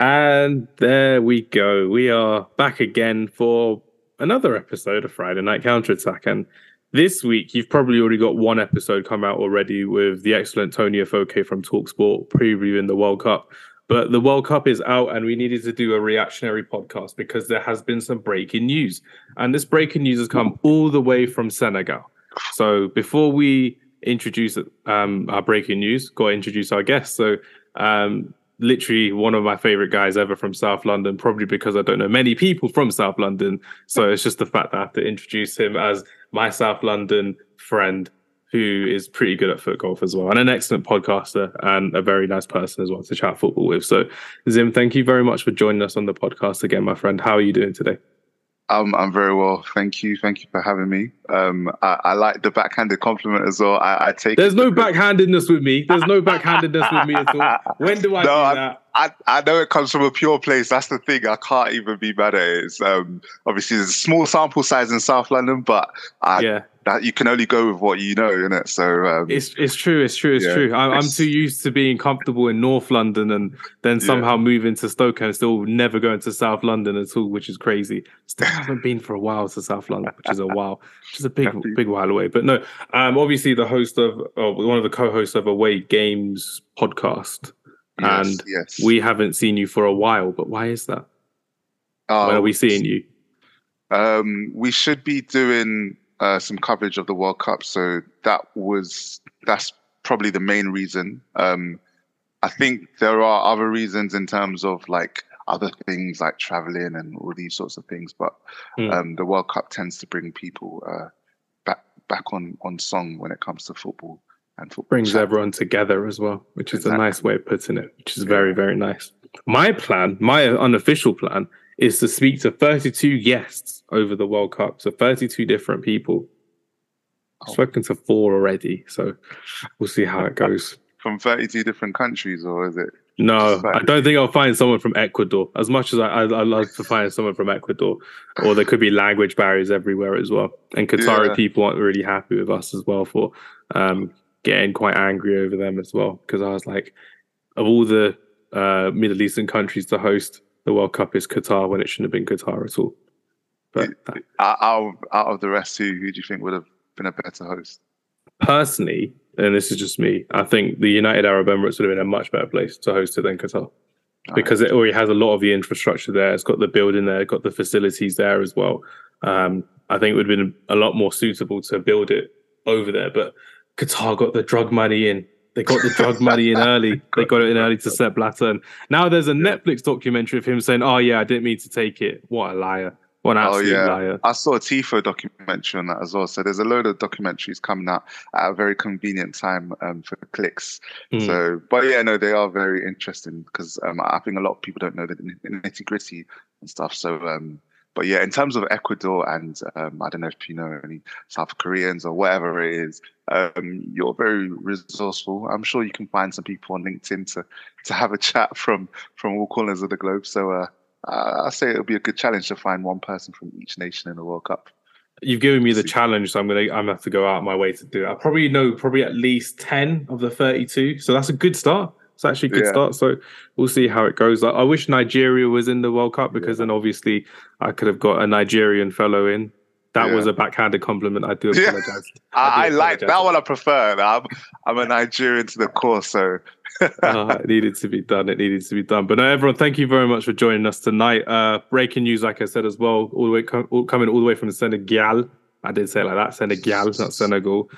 And there we go. We are back again for another episode of Friday Night Counterattack. And this week, you've probably already got one episode come out already with the excellent Tony Afoke from Talksport previewing the World Cup. But the World Cup is out, and we needed to do a reactionary podcast because there has been some breaking news. And this breaking news has come all the way from Senegal. So before we introduce um, our breaking news, got to introduce our guest. So um, literally one of my favorite guys ever from South London, probably because I don't know many people from South London. So it's just the fact that I have to introduce him as my South London friend who is pretty good at foot golf as well and an excellent podcaster and a very nice person as well to chat football with. So Zim, thank you very much for joining us on the podcast again, my friend. How are you doing today? Um, I'm very well, thank you. Thank you for having me. Um, I, I like the backhanded compliment as well. I, I take. There's no backhandedness with me. There's no backhandedness with me at all. When do I no, do I, that? I, I know it comes from a pure place. That's the thing. I can't even be mad at it. It's, um, obviously, there's a small sample size in South London, but I, yeah that you can only go with what you know, isn't it? So um, it's it's true, it's true, it's yeah, true. I, am too used to being comfortable in North London and then somehow yeah. moving to Stoke and still never going to South London at all, which is crazy. Still haven't been for a while to South London, which is a while, which is a big big while away. But no, um, obviously the host of oh, one of the co-hosts of Away Games podcast, yes, and yes. we haven't seen you for a while. But why is that? Uh, Where are we seeing you? Um, we should be doing uh, some coverage of the World Cup. So that was that's probably the main reason. Um, I think there are other reasons in terms of like other things like traveling and all these sorts of things, but mm. um, the World Cup tends to bring people uh, back back on on song when it comes to football and football. Brings chat. everyone together as well, which is exactly. a nice way of putting it, which is yeah. very very nice. My plan, my unofficial plan, is to speak to 32 guests over the World Cup. So 32 different people. I've oh. spoken to four already, so we'll see how it goes. From 32 different countries, or is it? No, I don't think I'll find someone from Ecuador. As much as I, I, I love to find someone from Ecuador, or there could be language barriers everywhere as well. And Qatari yeah. people aren't really happy with us as well for um, getting quite angry over them as well. Because I was like, of all the uh, Middle Eastern countries to host, the World Cup is Qatar when it shouldn't have been Qatar at all. But out of, out of the rest, who who do you think would have been a better host? Personally, and this is just me, I think the United Arab Emirates would have been a much better place to host it than Qatar. Because it already has a lot of the infrastructure there. It's got the building there, it's got the facilities there as well. Um, I think it would have been a lot more suitable to build it over there. But Qatar got the drug money in. They got the drug money in early. They got it in early to Sepp Blatter. And now there's a Netflix documentary of him saying, "Oh yeah, I didn't mean to take it." What a liar! What an oh yeah, liar. I saw a Tifo documentary on that as well. So there's a load of documentaries coming out at a very convenient time um, for clicks. Mm. So, but yeah, no, they are very interesting because um, I think a lot of people don't know the nitty gritty and stuff. So um, but yeah, in terms of Ecuador and um, I don't know if you know any South Koreans or whatever it is, um, you're very resourceful. I'm sure you can find some people on LinkedIn to to have a chat from from all corners of the globe. So uh, I say it'll be a good challenge to find one person from each nation in the World Cup. You've given me the challenge, so I'm gonna I'm gonna have to go out my way to do it. I probably know probably at least ten of the 32, so that's a good start. It's actually a good yeah. start. So we'll see how it goes. I, I, wish Nigeria was in the World Cup because yeah. then obviously I could have got a Nigerian fellow in. That yeah. was a backhanded compliment. I do apologize. I, do I like that one. I prefer. I'm I'm a Nigerian to the core, so uh, it needed to be done. It needed to be done. But no, everyone, thank you very much for joining us tonight. Uh, breaking news, like I said as well, all the way com- all, coming all the way from Senegal. I did say it like that. Senegal, not Senegal.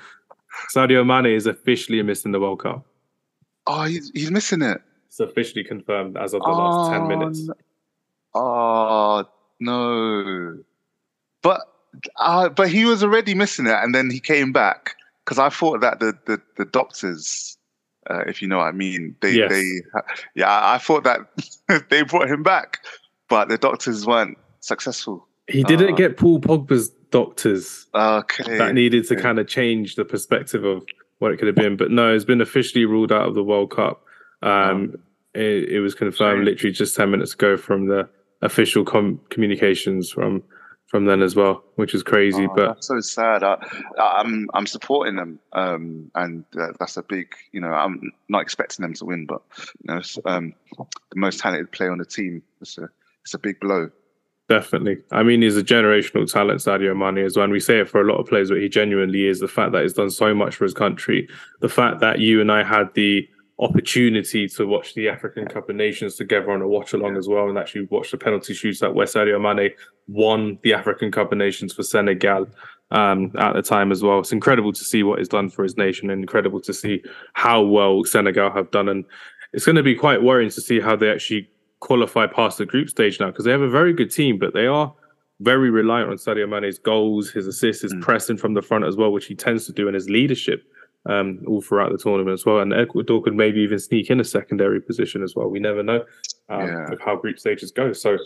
Sadio Mane is officially missing the World Cup. Oh, he's, he's missing it. It's officially confirmed as of the oh, last 10 minutes. Oh, no. But uh, but he was already missing it and then he came back because I thought that the, the, the doctors, uh, if you know what I mean, they, yes. they yeah, I thought that they brought him back, but the doctors weren't successful. He didn't uh, get Paul Pogba's doctors okay. that needed to okay. kind of change the perspective of what it could have been. But no, it's been officially ruled out of the World Cup. Um, oh. it, it, was confirmed literally just 10 minutes ago from the official com- communications from from then as well, which is crazy. Oh, but that's so sad. I, I'm I'm supporting them, um, and uh, that's a big. You know, I'm not expecting them to win, but you know, um, the most talented player on the team. It's a it's a big blow. Definitely. I mean, he's a generational talent, Sadio Mane, as well. And we say it for a lot of players, but he genuinely is. The fact that he's done so much for his country, the fact that you and I had the opportunity to watch the African Cup of Nations together on a watch along as well, and actually watch the penalty shootout where Sadio Mane won the African Cup of Nations for Senegal um, at the time as well. It's incredible to see what he's done for his nation, and incredible to see how well Senegal have done. And it's going to be quite worrying to see how they actually qualify past the group stage now because they have a very good team, but they are very reliant on Sadio Mane's goals, his assists, his mm. pressing from the front as well, which he tends to do and his leadership um, all throughout the tournament as well. And Ecuador could maybe even sneak in a secondary position as well. We never know um, yeah. how group stages go. So,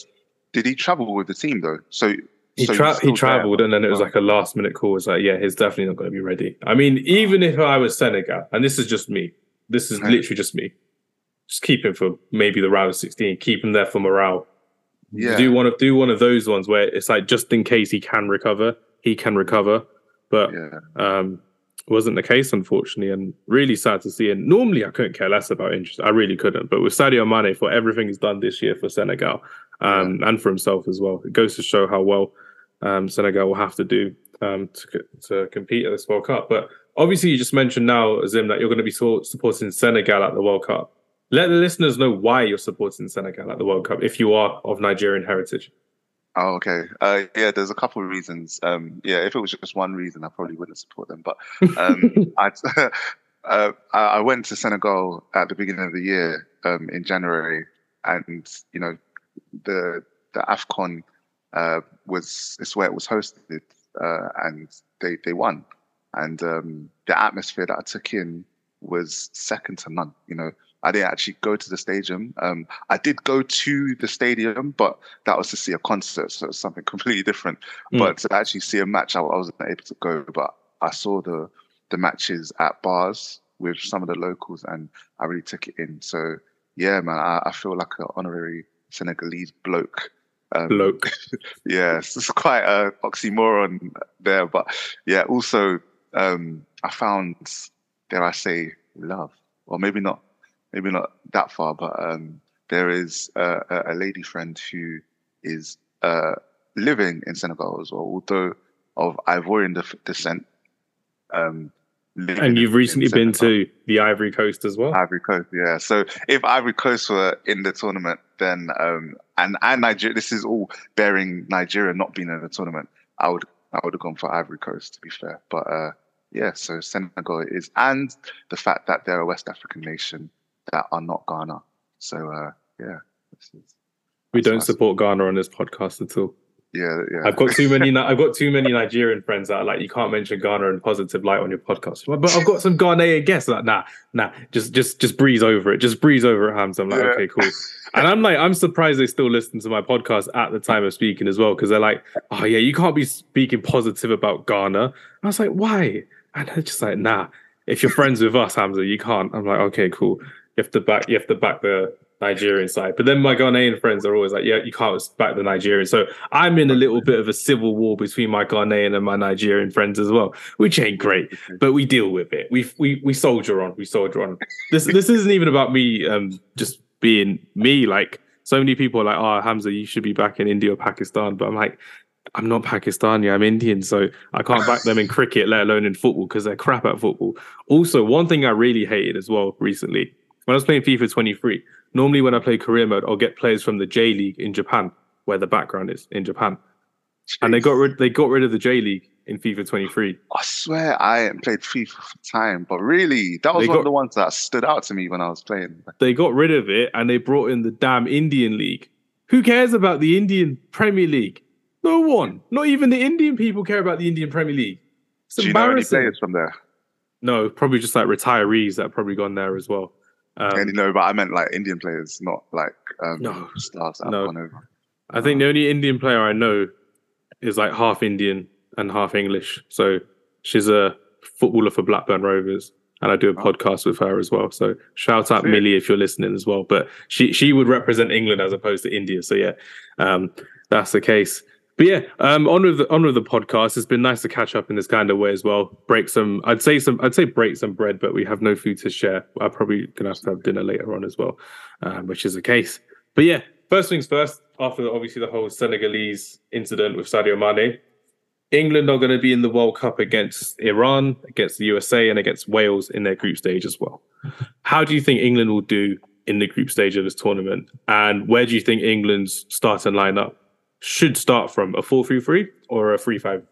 did he travel with the team though? So he, tra- he traveled and then it was like a last minute call. It's like, yeah, he's definitely not going to be ready. I mean, even if I was Senegal, and this is just me, this is literally just me just keep him for maybe the round of 16, keep him there for morale. Yeah. Do one of do one of those ones where it's like just in case he can recover, he can recover. But yeah. um wasn't the case, unfortunately, and really sad to see. And normally I couldn't care less about injuries. I really couldn't. But with Sadio Mane, for everything he's done this year for Senegal, um, yeah. and for himself as well, it goes to show how well um, Senegal will have to do um, to, to compete at this World Cup. But obviously, you just mentioned now, Azim, that you're going to be supporting Senegal at the World Cup. Let the listeners know why you're supporting Senegal at the World Cup if you are of Nigerian heritage. Oh, okay. Uh, yeah, there's a couple of reasons. Um, yeah, if it was just one reason, I probably wouldn't support them. But um, uh, I went to Senegal at the beginning of the year um, in January, and you know, the the Afcon uh, was it's where it was hosted, uh, and they they won, and um, the atmosphere that I took in was second to none. You know, I didn't actually go to the stadium. Um, I did go to the stadium, but that was to see a concert, so it's something completely different. Mm. But to actually see a match, I, I wasn't able to go. But I saw the the matches at bars with some of the locals, and I really took it in. So yeah, man, I, I feel like an honorary Senegalese bloke. Um, bloke. yeah, it's quite a oxymoron there, but yeah. Also, um, I found, dare I say, love, or maybe not maybe not that far, but um, there is a, a, lady friend who is uh, living in Senegal as well, although of Ivorian descent. Um, and you've recently been to the Ivory Coast as well. Ivory Coast, yeah. So if Ivory Coast were in the tournament, then um, and and Nigeria, this is all bearing Nigeria not being in the tournament. I would I would have gone for Ivory Coast to be fair, but uh, yeah. So Senegal is, and the fact that they're a West African nation that are not Ghana. So uh, yeah, is, we don't nice. support Ghana on this podcast at all. Yeah, yeah. I've got too many. I've got too many Nigerian friends that are like, you can't mention Ghana in positive light on your podcast. But I've got some Ghanaian guests like, nah, nah, just just just breeze over it. Just breeze over it, Hams. I'm like, yeah. okay, cool. And I'm like, I'm surprised they still listen to my podcast at the time of speaking as well, because they're like, oh yeah, you can't be speaking positive about Ghana. I was like, why? And they're just like, nah. If you're friends with us, Hamza, you can't. I'm like, okay, cool you have to back you have to back the Nigerian side. But then my Ghanaian friends are always like, yeah, you can't back the Nigerian. So I'm in a little bit of a civil war between my Ghanaian and my Nigerian friends as well, which ain't great, but we deal with it. We we we soldier on. We soldier on. This this isn't even about me um just being me. Like so many people are like, oh Hamza, you should be back in India or Pakistan. But I'm like, I'm not Pakistani, I'm Indian, so I can't back them in cricket, let alone in football, because they're crap at football. Also, one thing I really hated as well recently when I was playing FIFA 23, normally when I play career mode, I'll get players from the J League in Japan, where the background is in Japan. Jeez. And they got rid they got rid of the J League in FIFA 23. I swear I played FIFA for time, but really that was they one got, of the ones that stood out to me when I was playing. They got rid of it and they brought in the damn Indian League. Who cares about the Indian Premier League? No one. Not even the Indian people care about the Indian Premier League. It's Do embarrassing. You know any players from there? No, probably just like retirees that have probably gone there as well. Um, and, no, but I meant like Indian players, not like um, no, stars no. I think the only Indian player I know is like half Indian and half English. So she's a footballer for Blackburn Rovers, and I do a oh. podcast with her as well. So shout out Millie if you're listening as well. But she she would represent England as opposed to India. So yeah, um, that's the case. But yeah, um, on with the on with the podcast. It's been nice to catch up in this kind of way as well. Break some, I'd say some, I'd say break some bread, but we have no food to share. I'm probably gonna have to have dinner later on as well, um, which is the case. But yeah, first things first. After obviously the whole Senegalese incident with Sadio Mane, England are going to be in the World Cup against Iran, against the USA, and against Wales in their group stage as well. How do you think England will do in the group stage of this tournament? And where do you think England's starting lineup should start from? A 4 3 3 or a 3 5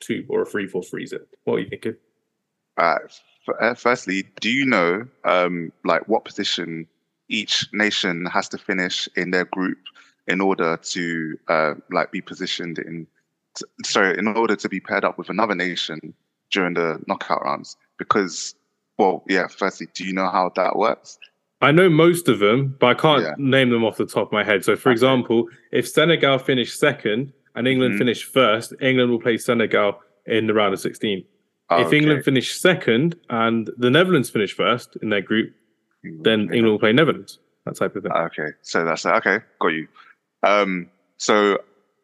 2 or a 3 4 3? What are you thinking? Uh, f- firstly, do you know um, like what position each nation has to finish in their group in order to uh, like be positioned in sorry in order to be paired up with another nation during the knockout rounds because well yeah firstly do you know how that works I know most of them, but I can't yeah. name them off the top of my head. So, for okay. example, if Senegal finish second and England mm-hmm. finish first, England will play Senegal in the round of 16. Oh, if okay. England finish second and the Netherlands finish first in their group, then England will play Netherlands. That type of thing. Okay, so that's okay. Got you. Um, so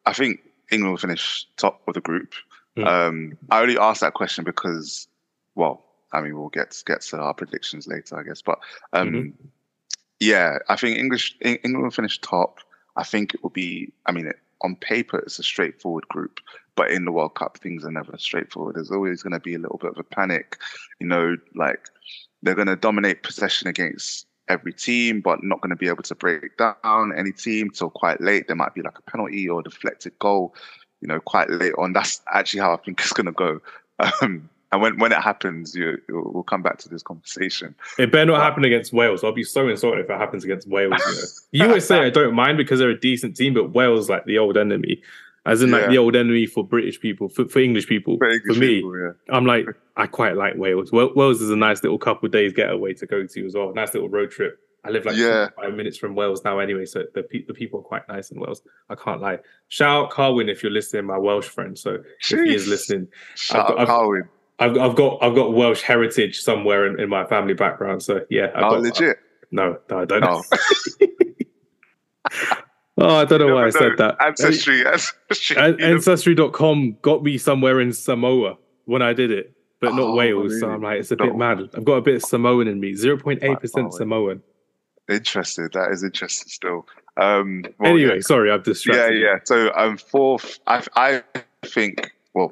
I think England will finish top of the group. Mm. Um, I only asked that question because, well, I mean, we'll get get to our predictions later, I guess. But um, mm-hmm. yeah, I think English England will finish top. I think it will be. I mean, it, on paper, it's a straightforward group, but in the World Cup, things are never straightforward. There's always going to be a little bit of a panic. You know, like they're going to dominate possession against every team, but not going to be able to break down any team till quite late. There might be like a penalty or a deflected goal, you know, quite late on. That's actually how I think it's going to go. Um, and when, when it happens, you we'll come back to this conversation. It better not happen against Wales. I'll be so insulted if it happens against Wales. You know? USA, I don't mind because they're a decent team, but Wales like the old enemy, as in yeah. like the old enemy for British people, for, for English people. For, English for me, people, yeah. I'm like I quite like Wales. Wales is a nice little couple days getaway to go to as well. Nice little road trip. I live like yeah. five minutes from Wales now anyway, so the, pe- the people are quite nice in Wales. I can't lie. Shout out Carwin if you're listening, my Welsh friend. So Jeez. if he is listening, shout I've, out Carwin. I've, I've got I've got Welsh heritage somewhere in, in my family background. So yeah. I've oh, got, legit. no, no, I don't know. Oh. oh, I don't know why I said that. Ancestry, ancestry. Ancestry.com got me somewhere in Samoa when I did it, but not oh, Wales. Really? So I'm like, it's a no. bit mad. I've got a bit of Samoan in me, 0.8% Samoan. Interesting. That is interesting still. Um, well, anyway, yeah. sorry, I've distracted. Yeah, yeah. So I'm um, fourth, I, I think, well,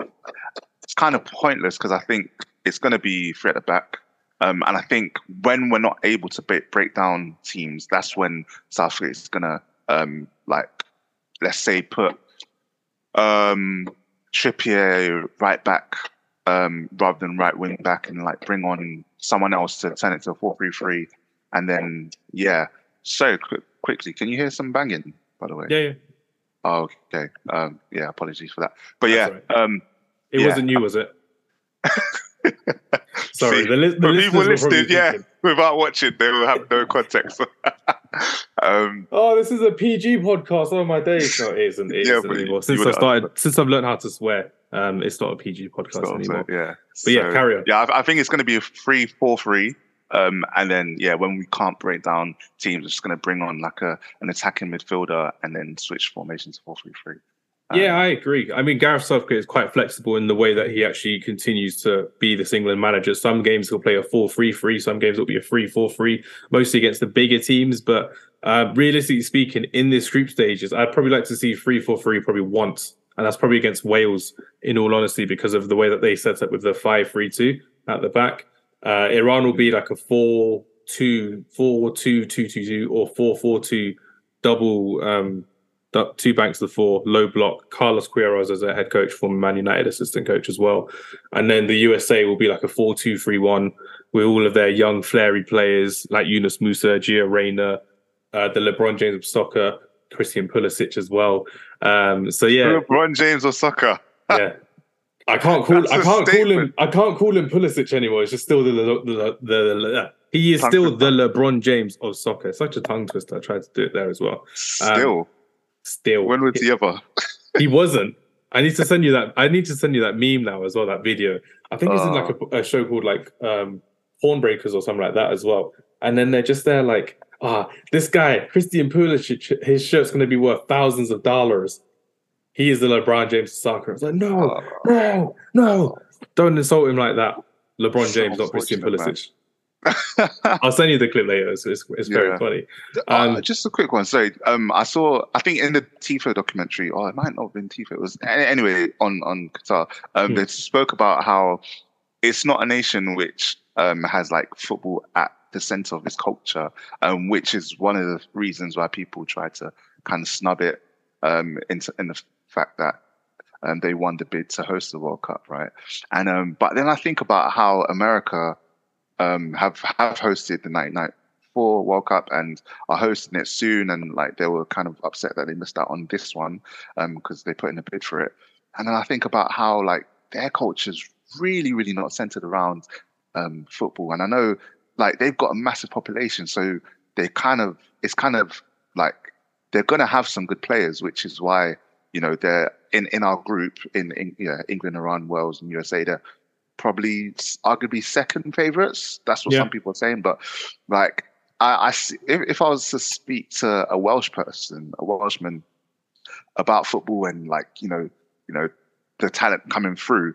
it's kind of pointless because I think it's going to be three at the back. Um, and I think when we're not able to break, break down teams, that's when Southgate is going to, um, like, let's say, put um, Trippier right back um, rather than right wing back and, like, bring on someone else to turn it to a 4 3 3. And then, yeah. So, qu- quickly, can you hear some banging, by the way? Yeah, yeah. Oh, okay. Um, yeah, apologies for that. But that's yeah, right. um, it yeah. wasn't you, was it? Sorry, See, the, li- the people listening, yeah, without watching, they will have no context. um, oh, this is a PG podcast. Oh my days! No, it isn't. It yeah, isn't anymore. Since I started, since I've learned how to swear, um, it's not a PG podcast anymore. So, yeah, but so, yeah, carry on. Yeah, I, I think it's going to be a three, four, three. Um, and then yeah, when we can't break down teams, we're just going to bring on like a an attacking midfielder and then switch formations four three three. Yeah, um, I agree. I mean, Gareth Southgate is quite flexible in the way that he actually continues to be this England manager. Some games he'll play a 4 3 3, some games it'll be a 3 4 3, mostly against the bigger teams. But uh, realistically speaking, in this group stages, I'd probably like to see 3 4 3 probably once. And that's probably against Wales, in all honesty, because of the way that they set up with the 5 3 2 at the back. Uh, Iran will be like a 4 2 4 2 2 2 2 or 4 4 2 double. Um, two banks of the four, low block. Carlos Queiroz as a head coach, former Man United assistant coach as well. And then the USA will be like a 4 2 3 1 with all of their young, flary players like Yunus Musah, Gio Reyna, uh, the LeBron James of soccer, Christian Pulisic as well. Um, so yeah. LeBron James of soccer. yeah. I can't call I can't call him I can't call him Pulisic anymore. It's just still the the, the, the, the he is tongue still the LeBron James of soccer. Such a tongue twister. I tried to do it there as well. Um, Still, when was he ever? he wasn't. I need to send you that. I need to send you that meme now as well. That video. I think it's in like a, a, show called like um Hornbreakers or something like that as well. And then they're just there like, ah, this guy Christian Pulisic, his shirt's going to be worth thousands of dollars. he is the LeBron James of soccer. It's like, no, no, no, don't insult him like that. LeBron So James, not Christian Pulisic. I'll send you the clip later. It's, it's, it's very Yeah. funny. Uh, Um, just a quick one. Sorry, um, I saw. I think in the Tifo documentary, or it might not have been Tifo. It was anyway on on Qatar. Um, Hmm. they spoke about how it's not a nation which um has like football at the center of its culture, um, which is one of the reasons why people try to kind of snub it um into in the fact that um, they won the bid to host the World Cup, right? And um, but then I think about how America um have have hosted the 1994 World Cup and are hosting it soon, and like they were kind of upset that they missed out on this one um because they put in a bid for it. And then I think about how like their culture's really, really not centered around um football. And I know like they've got a massive population, so they kind of it's kind of like they're gonna have some good players, which is why you know they're in in our group in, in England, Iran, Wales, and USA. They're probably arguably second favorites. That's what Yeah. some people are saying, but like I, I see, if, if I was to speak to a Welsh person, a Welshman about football and like you know you know the talent coming through,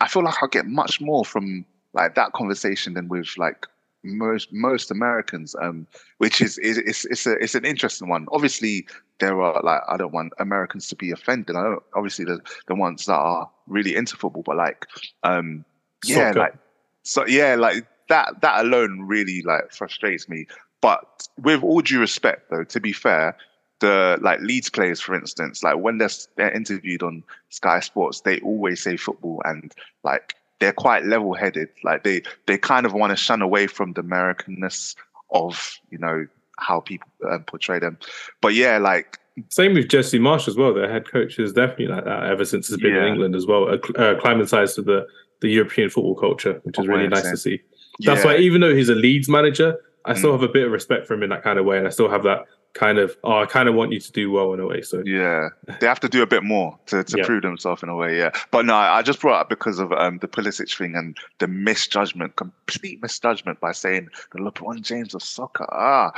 I feel like I'll get much more from like that conversation than with like most most Americans. Um, which is, is it's it's a it's an interesting one. Obviously, there are like I don't want Americans to be offended. I don't obviously the the ones that are really into football, but like um yeah, Soccer. like so yeah, like that that alone really like frustrates me. But with all due respect, though, to be fair, the like Leeds players, for instance, like when they're, they're interviewed on Sky Sports, they always say football and like they're quite level-headed. Like they they kind of want to shun away from the Americanness of you know how people um, portray them. But yeah, like Same with Jesse Marsch as well. Their head coach is definitely like that ever since he's been in England as well, acc- uh, acclimatized to the, the European football culture, which is really I'm nice to see. That's yeah, why even though he's a Leeds manager, I still Mm. have a bit of respect for him in that kind of way, and I still have that kind of oh, I kind of want you to do well in a way. So Yeah, they have to do a bit more to, to Yeah. prove themselves in a way. Yeah, but no, I I just brought up because of um, the Pulisic thing and the misjudgment, complete misjudgment by saying the LeBron James of soccer. Ah,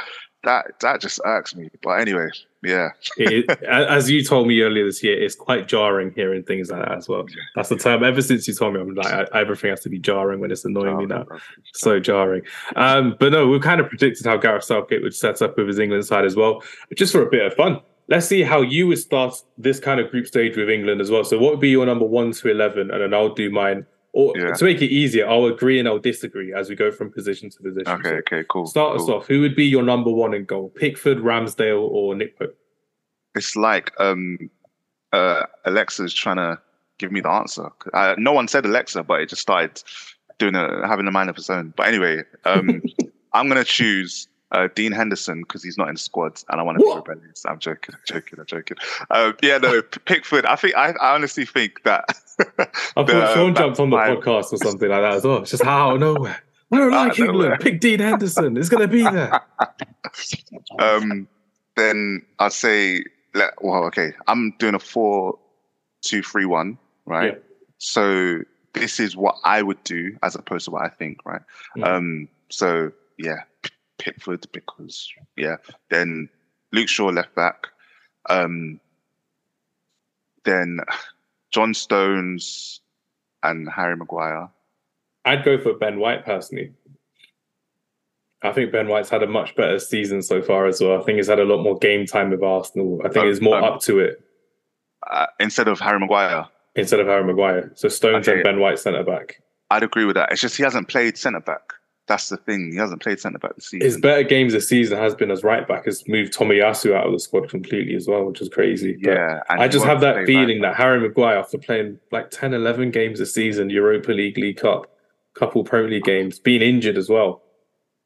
that that just irks me. But anyway, yeah, as you told me earlier this year, it's quite jarring hearing things like that as well. That's the term. Ever since you told me, I'm like I, everything has to be jarring when it's annoying me now. so jarring. Um, but no, we kind of predicted how Gareth Southgate would set up with his England side as well, just for a bit of fun. Let's see how you would start this kind of group stage with England as well. So, what would be your number one to eleven, and then I'll do mine. Or Yeah. to make it easier, I'll agree and I'll disagree as we go from position to position. Okay, So okay, cool. start us off. Who would be your number one in goal? Pickford, Ramsdale, or Nick Pope? It's like um, uh, Alexa's trying to give me the answer. Uh, no one said Alexa, but it just started doing a having a mind of its own. But anyway, um, I'm gonna choose uh, Dean Henderson because he's not in squads, and I want to be rebellious. I'm joking. I'm joking. I'm joking. Uh, yeah, no, Pickford. I think I, I honestly think that. I the thought Sean back jumped on the podcast or something like that as well. It's just out of nowhere. I don't like. England. Pick Dean Henderson. It's going to be there. um, then I'd say, well, okay, I'm doing a four, two, three, one, right? Yeah. So this is what I would do as opposed to what I think, right? Mhm. Um, so yeah, P- Pickford because yeah, then Luke Shaw left back, um, then John Stones and Harry Maguire. I'd go for Ben White personally. I think Ben White's had a much better season so far as well. I think he's had a lot more game time with Arsenal. I think Um, he's more um, up to it Uh, instead of Harry Maguire. instead of Harry Maguire. So Stones Okay. and Ben White centre back. I'd agree with that. It's just he hasn't played centre back. That's the thing. He hasn't played centre back this season. His better games this season has been as right back. Has moved Tomiyasu out of the squad completely as well, which is crazy. But yeah, I just have that feeling right that Harry Maguire, after playing like 10, 11 games this season, Europa League, League Cup, couple Premier League games, being injured as well.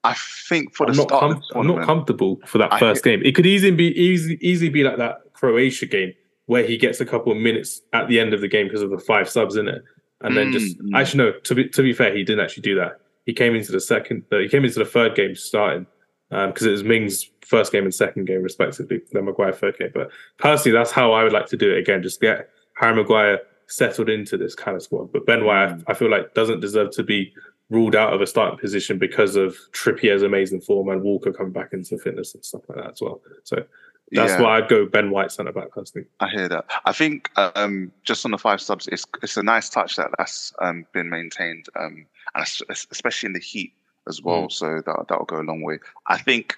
I think for the I'm not, start com- the I'm not comfortable for that I- first game. It could easily be easy, easily be like that Croatia game where he gets a couple of minutes at the end of the game because of the five subs in it, and then just Mm, mm. actually no. To be to be fair, he didn't actually do that. He came into the second. Uh, he came into the third game starting because it was Mings' first game and second game respectively. Then Maguire third game. But personally, that's how I would like to do it again. Just get Harry Maguire settled into this kind of squad. But Ben White, Mm. I feel like doesn't deserve to be ruled out of a starting position because of Trippier's amazing form and Walker coming back into fitness and stuff like that as well. So That's Yeah. why I'd go Ben White centre back personally. I hear that. I think um, just on the five subs, it's it's a nice touch that that's um, been maintained, um, and es- es- especially in the heat as well. So that that will go a long way. I think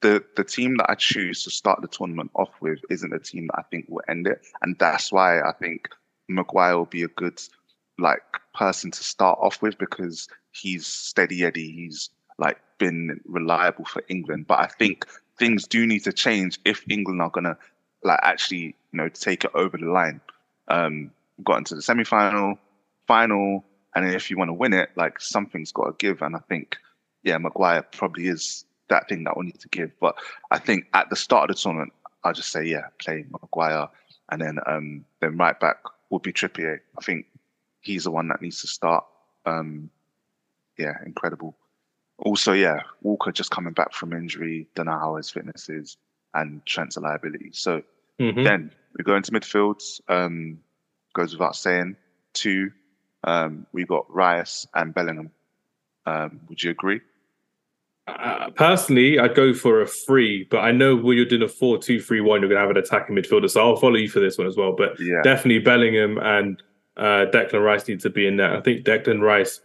the the team that I choose to start the tournament off with isn't a team that I think will end it, and that's why I think Maguire will be a good like person to start off with because he's steady Eddie. He's like been reliable for England, but I think things do need to change if England are gonna like actually you know take it over the line. Um, got into the semi final, final, and if you want to win it, like something's got to give. And I think yeah, Maguire probably is that thing that we need to give. But I think at the start of the tournament, I'll just say yeah, play Maguire, and then um then right back would be Trippier. I think he's the one that needs to start. Um, yeah, incredible. Also, yeah, Walker just coming back from injury. Don't know how his fitness is, and Trent's a liability. So Mhm. then we go into midfields. Um, goes without saying. Two, um, we got Rice and Bellingham. Um, would you agree? Uh, personally, I'd go for a three, but I know when you're doing a four-two-three-one, you're going to have an attacking midfielder, so I'll follow you for this one as well. But Yeah. definitely Bellingham and uh, Declan Rice need to be in there. I think Declan Rice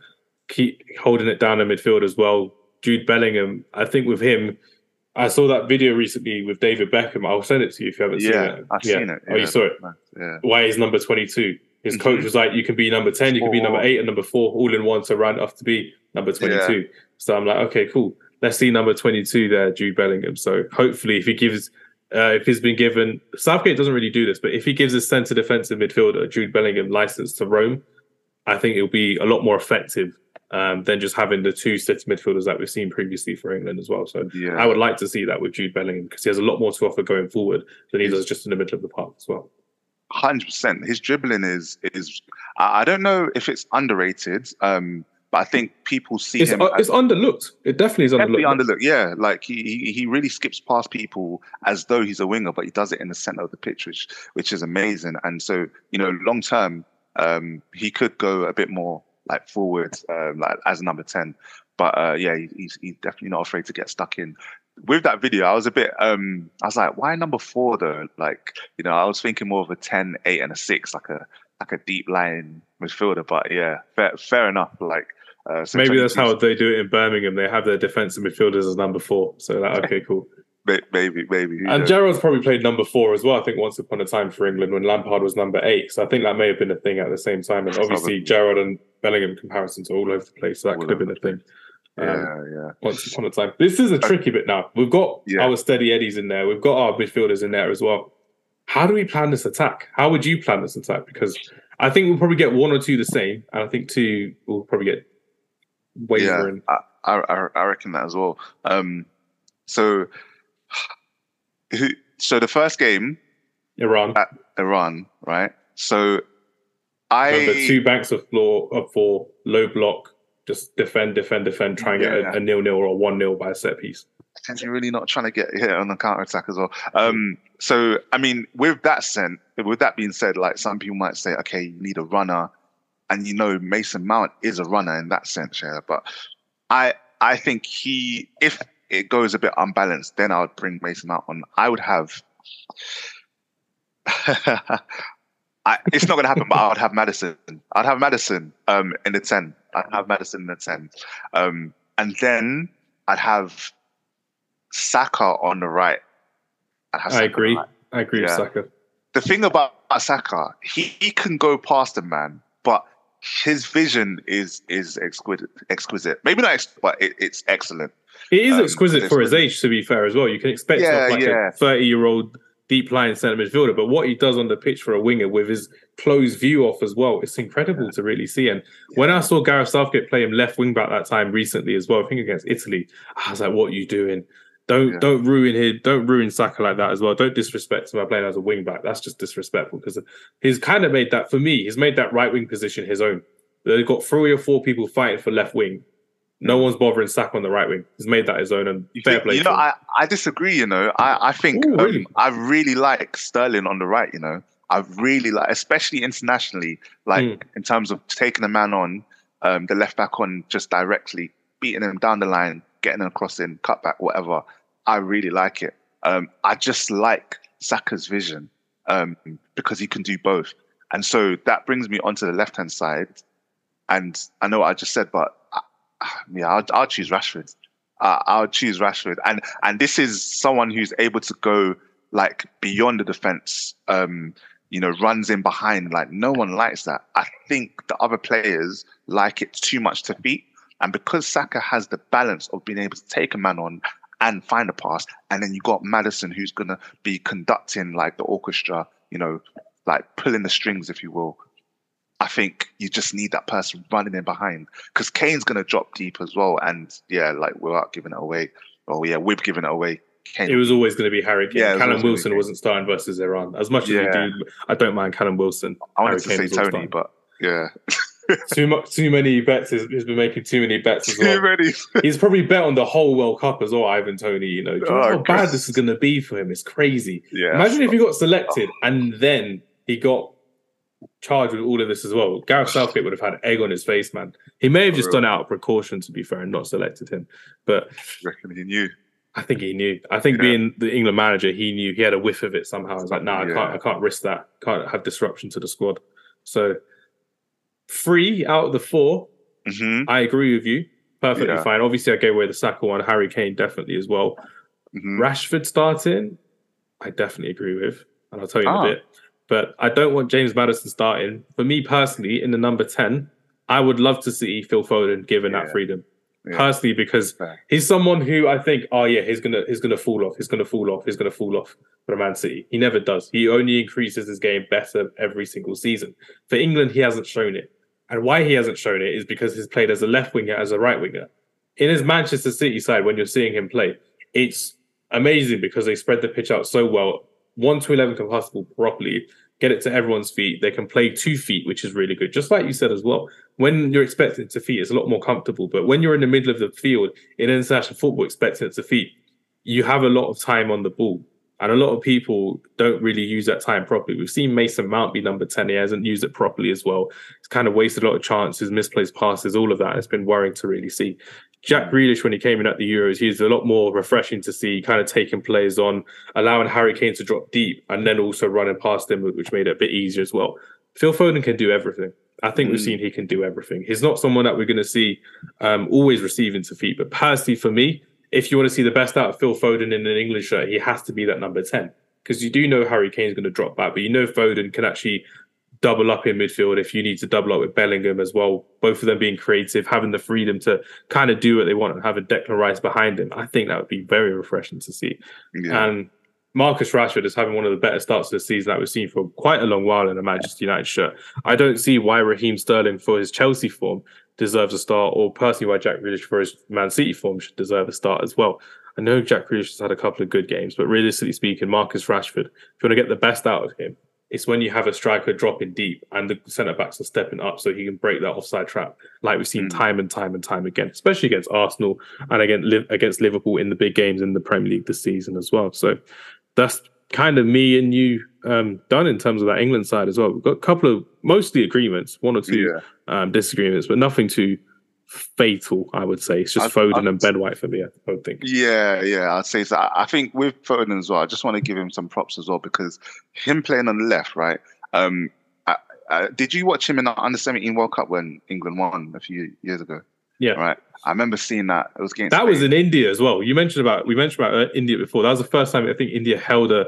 keep holding it down in midfield as well. Jude Bellingham, I think with him, I saw that video recently with David Beckham. I'll send it to you if you haven't seen Yeah, it. I've seen it. Oh, you saw it. Yeah. Why he's number 22. His coach Mhm. was like, you can be number 10, you can be number 8 and number 4 all in one, so round off to be number 22. So I'm like, okay, cool. Let's see number 22 there, Jude Bellingham. So hopefully, if he gives, uh, if he's been given, Southgate doesn't really do this, but if he gives his centre defensive midfielder, Jude Bellingham, license to roam, I think it'll be a lot more effective um, than just having the two set midfielders that we've seen previously for England as well. So Yeah. I would like to see that with Jude Bellingham because he has a lot more to offer going forward than he does just in the middle of the park as well. Hundred percent. His dribbling is is. I don't know if it's underrated, um, but I think people see It's, him. uh, it's underlooked. It definitely is definitely underlooked. underlooked. Yeah, like he, he he really skips past people as though he's a winger, but he does it in the center of the pitch, which which is amazing. And so you know, long term, um, he could go a bit more like forward, um, like as a number ten. But uh, yeah, he's he's definitely not afraid to get stuck in. With that video, I was a bit. um I was like, why number four though? Like, you know, I was thinking more of a 10, 8, and a six, like a like a deep line midfielder. But yeah, fair fair enough. Like. Uh, Maybe that's how they do it in Birmingham. They have their defensive midfielders as number four. So like, okay, cool. Maybe, maybe. And knows? Gerrard's probably played number four as well. I think once upon a time for England when Lampard was number eight. So I think that may have been a thing at the same time. And obviously. Gerrard and Bellingham comparisons are all over the place. So that All could have been a thing. Um, yeah, yeah. once upon a time. This is a tricky bit now. We've got Yeah. our steady eddies in there. We've got our midfielders in there as well. How do we plan this attack? How would you plan this attack? Because I think we'll probably get one or two the same, and I think two will probably get wavering. I, I, I reckon that as well. Um, so, who? So the first game, Iran, at Iran, right? So, I number two banks of floor up for low block, just defend, defend, defend, try and get Yeah. a, a nil nil or a one nil by a set piece. Is he really not trying to get hit on the counter attack as well? Um, so I mean, with that sent, with that being said, like some people might say, okay, you need a runner, and you know Mason Mount is a runner in that sense, yeah. But I I think he, if it goes a bit unbalanced, then I would bring Mason Mount on. I would have. I, it's not going to happen, but I would have Maddison. I'd have Maddison um, in the ten. I'd have Maddison in the ten, um, and then I'd have Saka on the right. I Saka on the agree. right. I agree with Yeah. Saka. The thing about Saka, he, he can go past a man, but his vision is is exquisite. Exquisite. Maybe not, ex- but it, it's excellent. It is Um, exquisite for his age, to be fair, as well. You can expect Yeah, like yeah. a 30 year old deep line centre midfielder, but what he does on the pitch for a winger with his closed view off as well, it's incredible to really see. And when I saw Gareth Southgate play him left wing back that time recently as well, I think against Italy, I was like, what are you doing? Don't Yeah. don't ruin him. Don't ruin Saka like that as well. Don't disrespect him by playing as a wing back. That's just disrespectful because he's kind of made that for me. He's made that right wing position his own. They've got three or four people fighting for left wing. No one's bothering Saka on the right wing. He's made that his own and fair play. You know. I, I disagree. You know, I, I think Ooh, um. I really like Sterling on the right. You know, I really like, especially internationally, like Mm. in terms of taking a man on, um, the left back on just directly, beating him down the line, getting him across in, cut back, whatever. I really like it. Um, I just like Saka's vision um, because he can do both. And so that brings me onto the left hand side. And I know what I just said, but I, yeah, I'll, I'll choose Rashford. Uh, I'll choose Rashford. And and this is someone who's able to go like beyond the defense. Um, you know, runs in behind. Like no one likes that. I think the other players like it too much to feet. And because Saka has the balance of being able to take a man on and find a pass, and then you got Maddison who's gonna be conducting like the orchestra, you know, like pulling the strings, if you will. I think you just need that person running in behind because Kane's gonna drop deep as well, and yeah, like without giving it away. Oh yeah, we've given it away. Kane. It was always going to be Harry Kane. Yeah, Callum Wilson wasn't starting versus Iran. As much as yeah. we do, I don't mind Callum Wilson. I wanted Harry to Kane say Toney, but yeah. too much, too many bets. He's, he's been making too many bets as too well. Many. he's probably bet on the whole World Cup as well. Ivan Toney. you know, oh, how bad this is going to be for him. It's crazy. Yeah. Imagine if he got selected and then he got charged with all of this as well. Gareth Southgate would have had egg on his face, man. He may have just done out of precaution, to be fair, and not selected him. But I reckon he knew. I think he knew. I think yeah. being the England manager, he knew he had a whiff of it somehow. Was like, no, nah, I can't. I can't risk that. Can't have disruption to the squad. So three out of the 4 mm-hmm. I agree with you. Perfectly yeah. fine. Obviously, I gave away the Saka one. Harry Kane definitely as well. Mm-hmm. Rashford starting, I definitely agree with, and I'll tell you ah. in a ah. bit. But I don't want James Maddison starting. For me personally, in the number ten, I would love to see Phil Foden given yeah. that freedom. Yeah. Personally, because he's someone who I think, oh yeah, he's gonna he's gonna fall off, he's gonna fall off, he's gonna fall off for Man City. He never does. He only increases his game better every single season. For England, he hasn't shown it. And why he hasn't shown it is because he's played as a left winger, as a right winger. In his Manchester City side, when you're seeing him play, it's amazing because they spread the pitch out so well. One to eleven can pass the ball properly, get it to everyone's feet. They can play two feet, which is really good. Just like you said as well, when you're expecting to feet, it's a lot more comfortable. But when you're in the middle of the field in international football, expecting to feet, you have a lot of time on the ball. And a lot of people don't really use that time properly. We've seen Mason Mount be number 10. He hasn't used it properly as well. It's kind of wasted a lot of chances, misplaced passes, all of that. It's been worrying to really see. Jack Grealish, when he came in at the Euros, he's a lot more refreshing to see, kind of taking players on, allowing Harry Kane to drop deep, and then also running past him, which made it a bit easier as well. Phil Foden can do everything. I think mm. we've seen he can do everything. He's not someone that we're going to see um, always receiving to feet, but personally for me, if you want to see the best out of Phil Foden in an England shirt, he has to be that number 10. Because you do know Harry Kane's going to drop back, but you know Foden can actually double up in midfield if you need to double up with Bellingham as well. Both of them being creative, having the freedom to kind of do what they want and have a Declan Rice behind him. I think that would be very refreshing to see. Yeah. And Marcus Rashford is having one of the better starts of the season that we've seen for quite a long while in a Manchester United shirt. I don't see why Raheem Sterling for his Chelsea form deserves a start, or personally why Jack Grealish for his Man City form should deserve a start as well. I know Jack Grealish has had a couple of good games, but realistically speaking, Marcus Rashford, if you want to get the best out of him, it's when you have a striker dropping deep and the centre backs are stepping up so he can break that offside trap, like we've seen mm. time and time and time again, especially against Arsenal and again against Liverpool in the big games in the Premier League this season as well. So that's kind of me and you um, done in terms of that England side as well. We've got a couple of mostly agreements, one or two yeah. um, disagreements, but nothing too fatal. I would say it's just I, Foden I, and Ben White for me. I don't think. Yeah, yeah, I'd say so. I think with Foden as well, I just want to give him some props as well because him playing on the left, right? Um, did you watch him in the under seventeen World Cup when England won a few years ago? Yeah. Right. I remember seeing that. It was against. That Spain. was in India as well. You mentioned about we mentioned about uh, India before. That was the first time I think India held a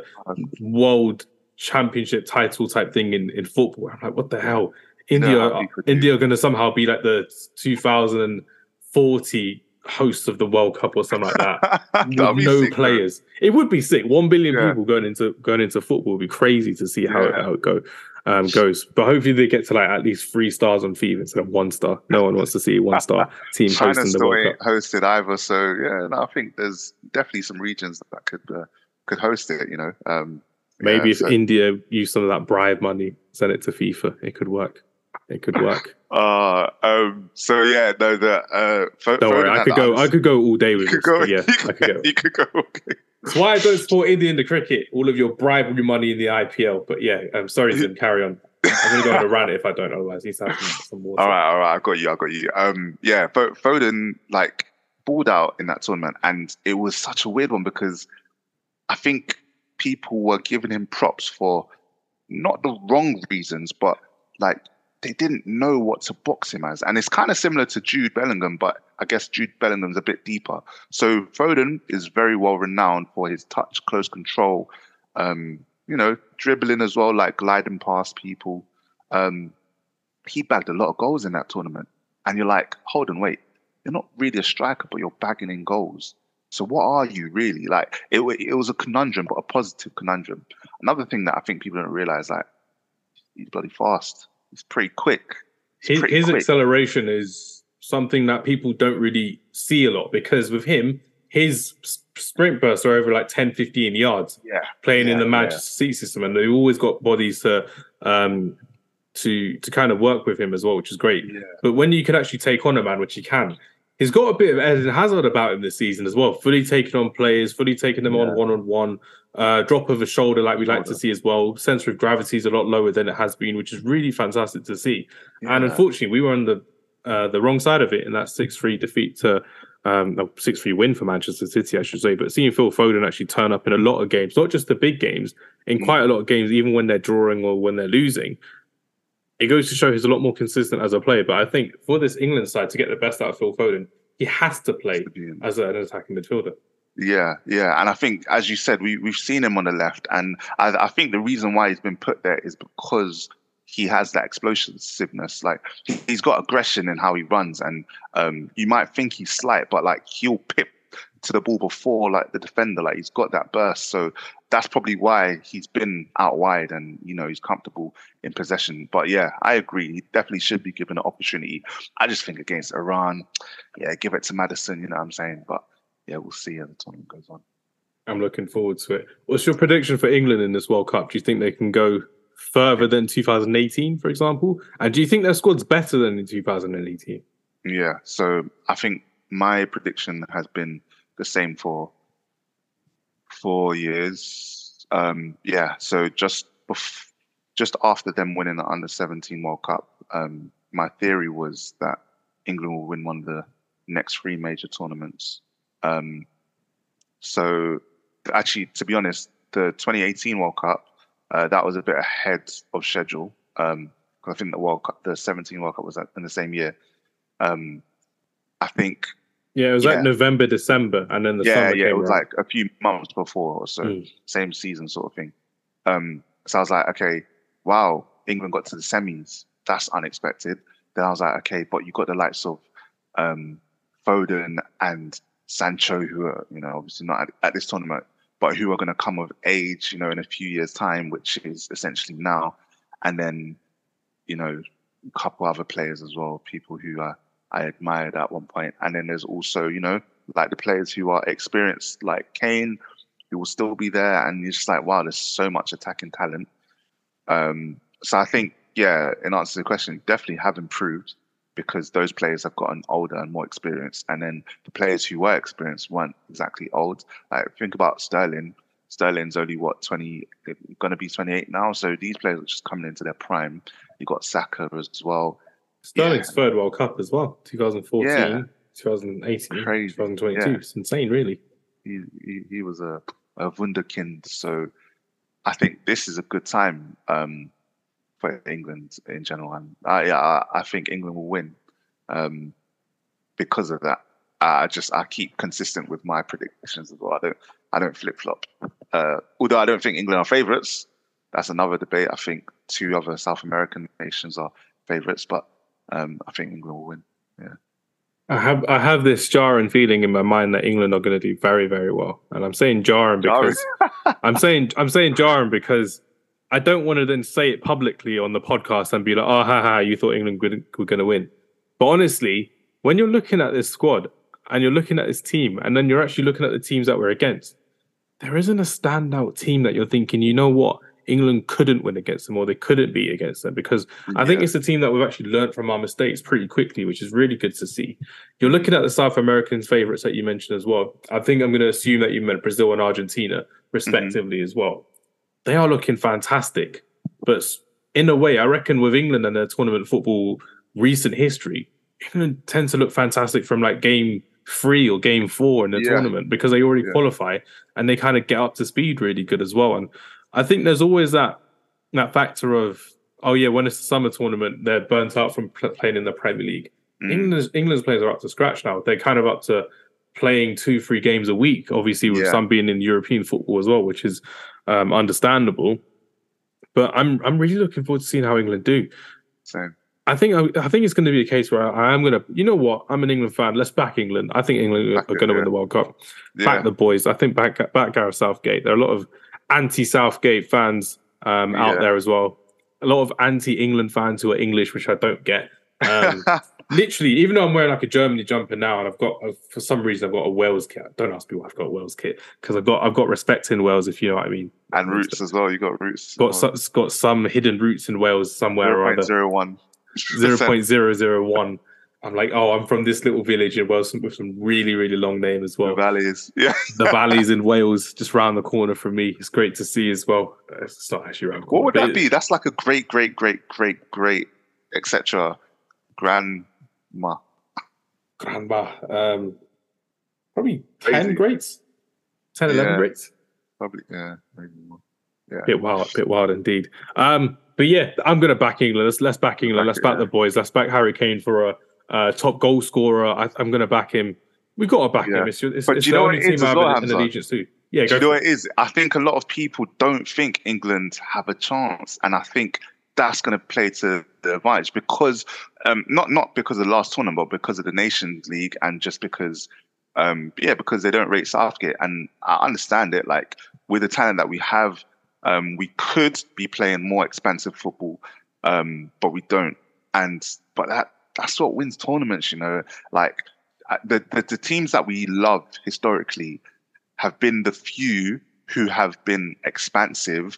world championship title type thing in, in football. I'm like, what the hell? India, no, India are going to somehow be like the 2040 hosts of the World Cup or something like that. with no sick, players. It would be sick. One billion yeah. people going into going into football would be crazy to see how, yeah. how it go um, goes. But hopefully they get to like at least three stars on FIFA instead of one star. No one wants to see one star team China's hosting the World Cup. hosted either, so yeah, no, I think there's definitely some regions that could uh, could host it. You know, um, maybe yeah, if so. India used some of that bribe money, send it to FIFA, it could work. It could work. Uh, um, so yeah, no, the uh, don't worry, I could go. I could go all day with this. Go, yeah, I could go. You could go. Okay. That's why I don't support India in the cricket. All of your bribery money in the IPL. But yeah, I'm sorry, Tim. Carry on. I'm gonna go on a rant if I don't. Otherwise, he's having some water. All right, all right. I got you. I got you. Um, yeah, Foden like balled out in that tournament, and it was such a weird one because I think people were giving him props for not the wrong reasons, but like they didn't know what to box him as. And it's kind of similar to Jude Bellingham, but I guess Jude Bellingham's a bit deeper. So Foden is very well renowned for his touch, close control, um, you know, dribbling as well, like gliding past people. Um, he bagged a lot of goals in that tournament. And you're like, hold on, wait, you're not really a striker, but you're bagging in goals. So what are you really? Like it, it was a conundrum, but a positive conundrum. Another thing that I think people don't realize, like he's bloody fast. He's pretty quick. His, pretty his quick. acceleration is something that people don't really see a lot because with him, his sprint bursts are over like 10, 15 yards. Yeah. Playing yeah, in the Manchester yeah. City system, and they've always got bodies to um to to kind of work with him as well, which is great. Yeah. But when you can actually take on a man, which he can, he's got a bit of Eden Hazard about him this season as well. Fully taking on players, fully taking them yeah. on one on one. Uh, drop of a shoulder like we like to see as well. Center of gravity is a lot lower than it has been, which is really fantastic to see. Yeah. And unfortunately, we were on the uh, the wrong side of it in that six three defeat to um, a six three win for Manchester City, I should say. But seeing Phil Foden actually turn up in a lot of games, not just the big games, in mm. quite a lot of games, even when they're drawing or when they're losing, it goes to show he's a lot more consistent as a player. But I think for this England side to get the best out of Phil Foden, he has to play as an attacking midfielder. Yeah, yeah, and I think, as you said, we we've seen him on the left, and I, I think the reason why he's been put there is because he has that explosiveness. Like he's got aggression in how he runs, and um, you might think he's slight, but like he'll pip to the ball before like the defender. Like he's got that burst, so that's probably why he's been out wide, and you know he's comfortable in possession. But yeah, I agree. He definitely should be given an opportunity. I just think against Iran, yeah, give it to Maddison. You know what I'm saying? But yeah, we'll see as the tournament goes on. I'm looking forward to it. What's your prediction for England in this World Cup? Do you think they can go further than 2018, for example? And do you think their squad's better than in 2018? Yeah, so I think my prediction has been the same for four years. Um, yeah, so just bef- just after them winning the under 17 World Cup, um, my theory was that England will win one of the next three major tournaments. Um, so actually, to be honest, the 2018 World Cup uh, that was a bit ahead of schedule because um, I think the World Cup, the 17 World Cup was in the same year. Um, I think. Yeah, it was yeah. like November, December, and then the yeah, summer yeah, it was around. like a few months before or so, mm. same season sort of thing. Um, so I was like, okay, wow, England got to the semis. That's unexpected. Then I was like, okay, but you got the likes of um, Foden and Sancho, who are you know obviously not at, at this tournament, but who are going to come of age, you know, in a few years' time, which is essentially now, and then, you know, a couple other players as well, people who uh, I admired at one point, and then there's also, you know, like the players who are experienced, like Kane, who will still be there, and you're just like, wow, there's so much attacking talent. Um, so I think, yeah, in answer to the question, definitely have improved because those players have gotten older and more experienced. And then the players who were experienced weren't exactly old. Like think about Sterling. Sterling's only what twenty, going to be twenty eight now. So these players are just coming into their prime. You got Saka as well. Sterling's yeah. third World Cup as well. 2014, yeah. 2018, Crazy. 2022. Yeah. It's insane, really. He, he, he was a, a wunderkind. So I think this is a good time. Um, for England in general. And uh, I, I, think England will win um, because of that. I just I keep consistent with my predictions as well. I don't I don't flip flop. Uh, although I don't think England are favourites, that's another debate. I think two other South American nations are favourites, but um, I think England will win. Yeah. I have I have this jarring feeling in my mind that England are going to do very very well, and I'm saying jarring because I'm saying I'm saying jarring because I don't want to then say it publicly on the podcast and be like, oh, ha, ha, you thought England were going to win. But honestly, when you're looking at this squad and you're looking at this team, and then you're actually looking at the teams that we're against, there isn't a standout team that you're thinking, you know what, England couldn't win against them or they couldn't beat against them because yeah. I think it's a team that we've actually learned from our mistakes pretty quickly, which is really good to see. You're looking at the South Americans' favourites that you mentioned as well. I think I'm going to assume that you meant Brazil and Argentina, respectively, mm-hmm. as well they are looking fantastic. But in a way, I reckon with England and their tournament football recent history, England tend to look fantastic from like game three or game four in the Yeah. tournament because they already Yeah. qualify and they kind of get up to speed really good as well. And I think there's always that that factor of oh yeah, when it's the summer tournament, they're burnt out from pl- playing in the Premier League. Mm. England's England's players are up to scratch now. They're kind of up to playing two, three games a week. Obviously, with Yeah. some being in European football as well, which is um, understandable. But I'm I'm really looking forward to seeing how England do. Same. I think I, I think it's going to be a case where I, am going to. You know what? I'm an England fan. Let's back England. I think England Back are going to yeah. win the World Cup. Yeah. Back the boys. I think back back Gareth Southgate. There are a lot of anti Southgate fans um, yeah. out there as well. A lot of anti England fans who are English, which I don't get. Um, literally, even though I'm wearing like a Germany jumper now, and I've got a, for some reason I've got a Wales kit. Don't ask me why I've got a Wales kit because I've got I've got respect in Wales, if you know what I mean. And roots as well. You got roots. Got some, got some hidden roots in Wales somewhere 0. or other. 0.01. 0.001 I'm like, oh, I'm from this little village in Wales with some really really long name as well. The valleys. Yeah. The valleys in Wales, just round the corner from me. It's great to see as well. It's not actually round. the What would that be? That's like a great, great, great, great, great, etc. Grandma. Grandma. Um, probably Crazy. 10 greats. 10, 11 greats. Probably. Yeah. Maybe more. Yeah. Bit wild, bit wild indeed. Um, but yeah, I'm going to back England. Let's, let's back England. Back let's it, back yeah. the boys. Let's back Harry Kane for a uh, top goal scorer. I, I'm going to back him. We've got to back Yeah. him. It's, it's, But it's you know what only it team I as well, an, allegiance to. Yeah, you know what it is? I think a lot of people don't think England have a chance, and I think that's going to play to the advantage because um, not not because of the last tournament, but because of the Nations League, and just because, um, yeah, because they don't rate Southgate, and I understand it. Like with the talent that we have, um, we could be playing more expensive football, um, but we don't. And but that that's what wins tournaments, you know. Like uh, the the, the teams that we love historically have been the few who have been expansive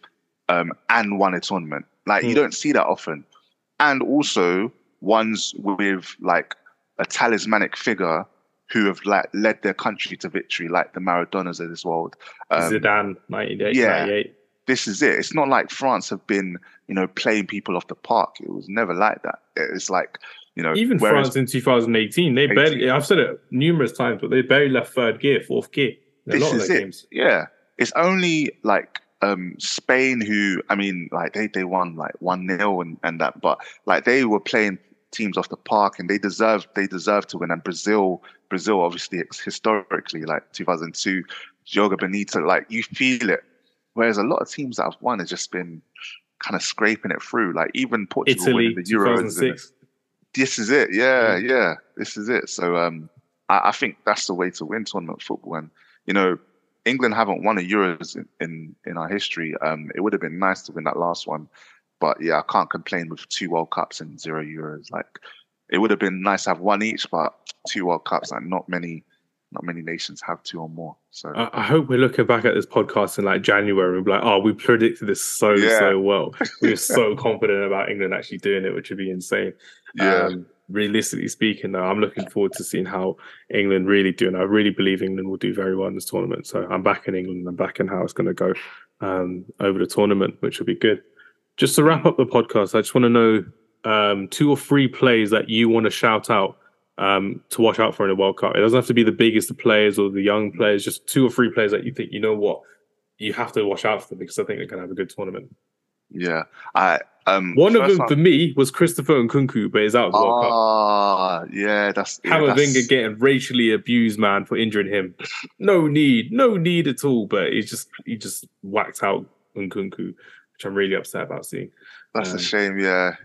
um, and won a tournament. Like you Hmm. don't see that often, and also ones with like a talismanic figure who have like led their country to victory, like the Maradonas of this world. Um, Zidane, 98, yeah. 98. this is it. It's not like France have been, you know, playing people off the park. It was never like that. It's like, you know, Even whereas- France in 2018, they barely. I've said it numerous times, but they barely left third gear, fourth gear. A This lot of is it. games. Yeah, it's only like um Spain who I mean like they they won like one 0 and and that, but like they were playing teams off the park and they deserved they deserved to win. And Brazil Brazil obviously historically like 2002, Joga Bonito like you feel it. Whereas a lot of teams that have won have just been kind of scraping it through. Like even Portugal Italy, winning the Euros. And- 2006. this is it. Yeah, yeah. This is it. So um, I, I think that's the way to win tournament football. And you know, England haven't won a Euros in in, in our history. Um, it would have been nice to win that last one, but yeah, I can't complain with two World Cups and zero Euros. Like it would have been nice to have one each, but two World Cups, like not many, not many nations have two or more. So I, I hope we're looking back at this podcast in like January and be like, oh, we predicted this so, Yeah. so well. We were so confident about England actually doing it, which would be insane. Yeah, Um, realistically speaking, though, I'm looking forward to seeing how England really do, and I really believe England will do very well in this tournament. So I'm back in England. I'm back in how it's going to go um, over the tournament, which will be good. Just to wrap up the podcast, I just want to know um, two or three plays that you want to shout out um, to watch out for in the World Cup. It doesn't have to be the biggest players or the young players. Just two or three players that you think you know what you have to watch out for because I think they're going to have a good tournament. Yeah. I um One of them for me was Christopher Nkunku, but he's out of the World Cup. Ah, yeah, that's yeah, Camavinga that's- getting racially abused, man, for injuring him. No need, no need at all. But he just he just whacked out Nkunku, which I'm really upset about seeing. That's Um, a shame, yeah.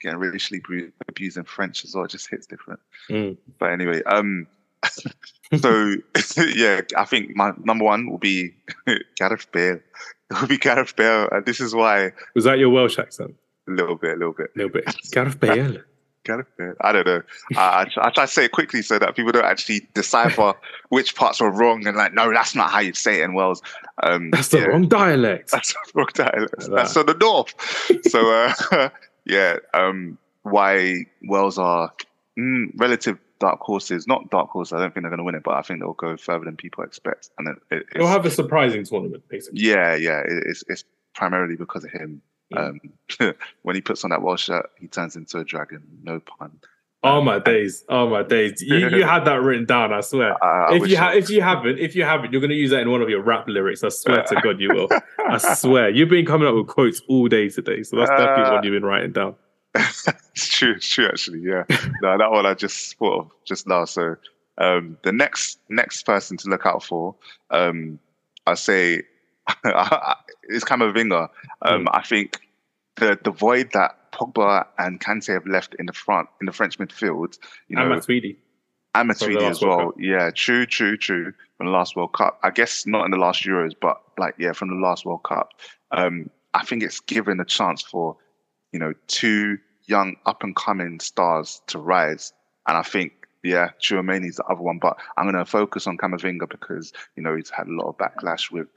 Getting racially abu- abused in French as well It just hits different. Mm. But anyway, um, so yeah, I think my number one will be Gareth Bale. It will be Gareth Bale, and this is why Was that your Welsh accent? A little bit, a little bit. A little bit. Gareth Bale. Gareth Bale. I don't know. I, I, try, I try to say it quickly so that people don't actually decipher which parts were wrong and like, no, that's not how you'd say it in Wales. Um, That's the yeah. wrong dialect. That's the wrong dialect. Like That's that. on the north. So uh, yeah, um, why Wales are mm, relative dark horses. Not dark horses. I don't think they're going to win it, but I think they'll go further than people expect. And it, it, You'll have a surprising tournament, basically. yeah, yeah, it, it's it's primarily because of him. Mm. Um, when he puts on that Welsh shirt, he turns into a dragon. No pun. Oh my days! Oh my days! You, you had that written down. I swear. I, I if you ha- if you haven't, if you haven't, you're going to use that in one of your rap lyrics. I swear to God, you will. I swear. You've been coming up with quotes all day today, so that's definitely Uh, one you've been writing down. it's true, it's true actually. Yeah, no, that one I just thought of just now. So um, the next next person to look out for, um, I say, is Camavinga. Um, I think the the void that Pogba and Kante have left in the front in the French midfield, you know, and Matuidi. and From the Matuidi as well. Yeah, true, true, true. From the last World Cup, I guess not in the last Euros, but like yeah, from the last World Cup. Um, I think it's given a chance for you know two young up and coming stars to rise, and I think yeah, Tchouameni's the other one, but I'm going to focus on Camavinga because you know he's had a lot of backlash with.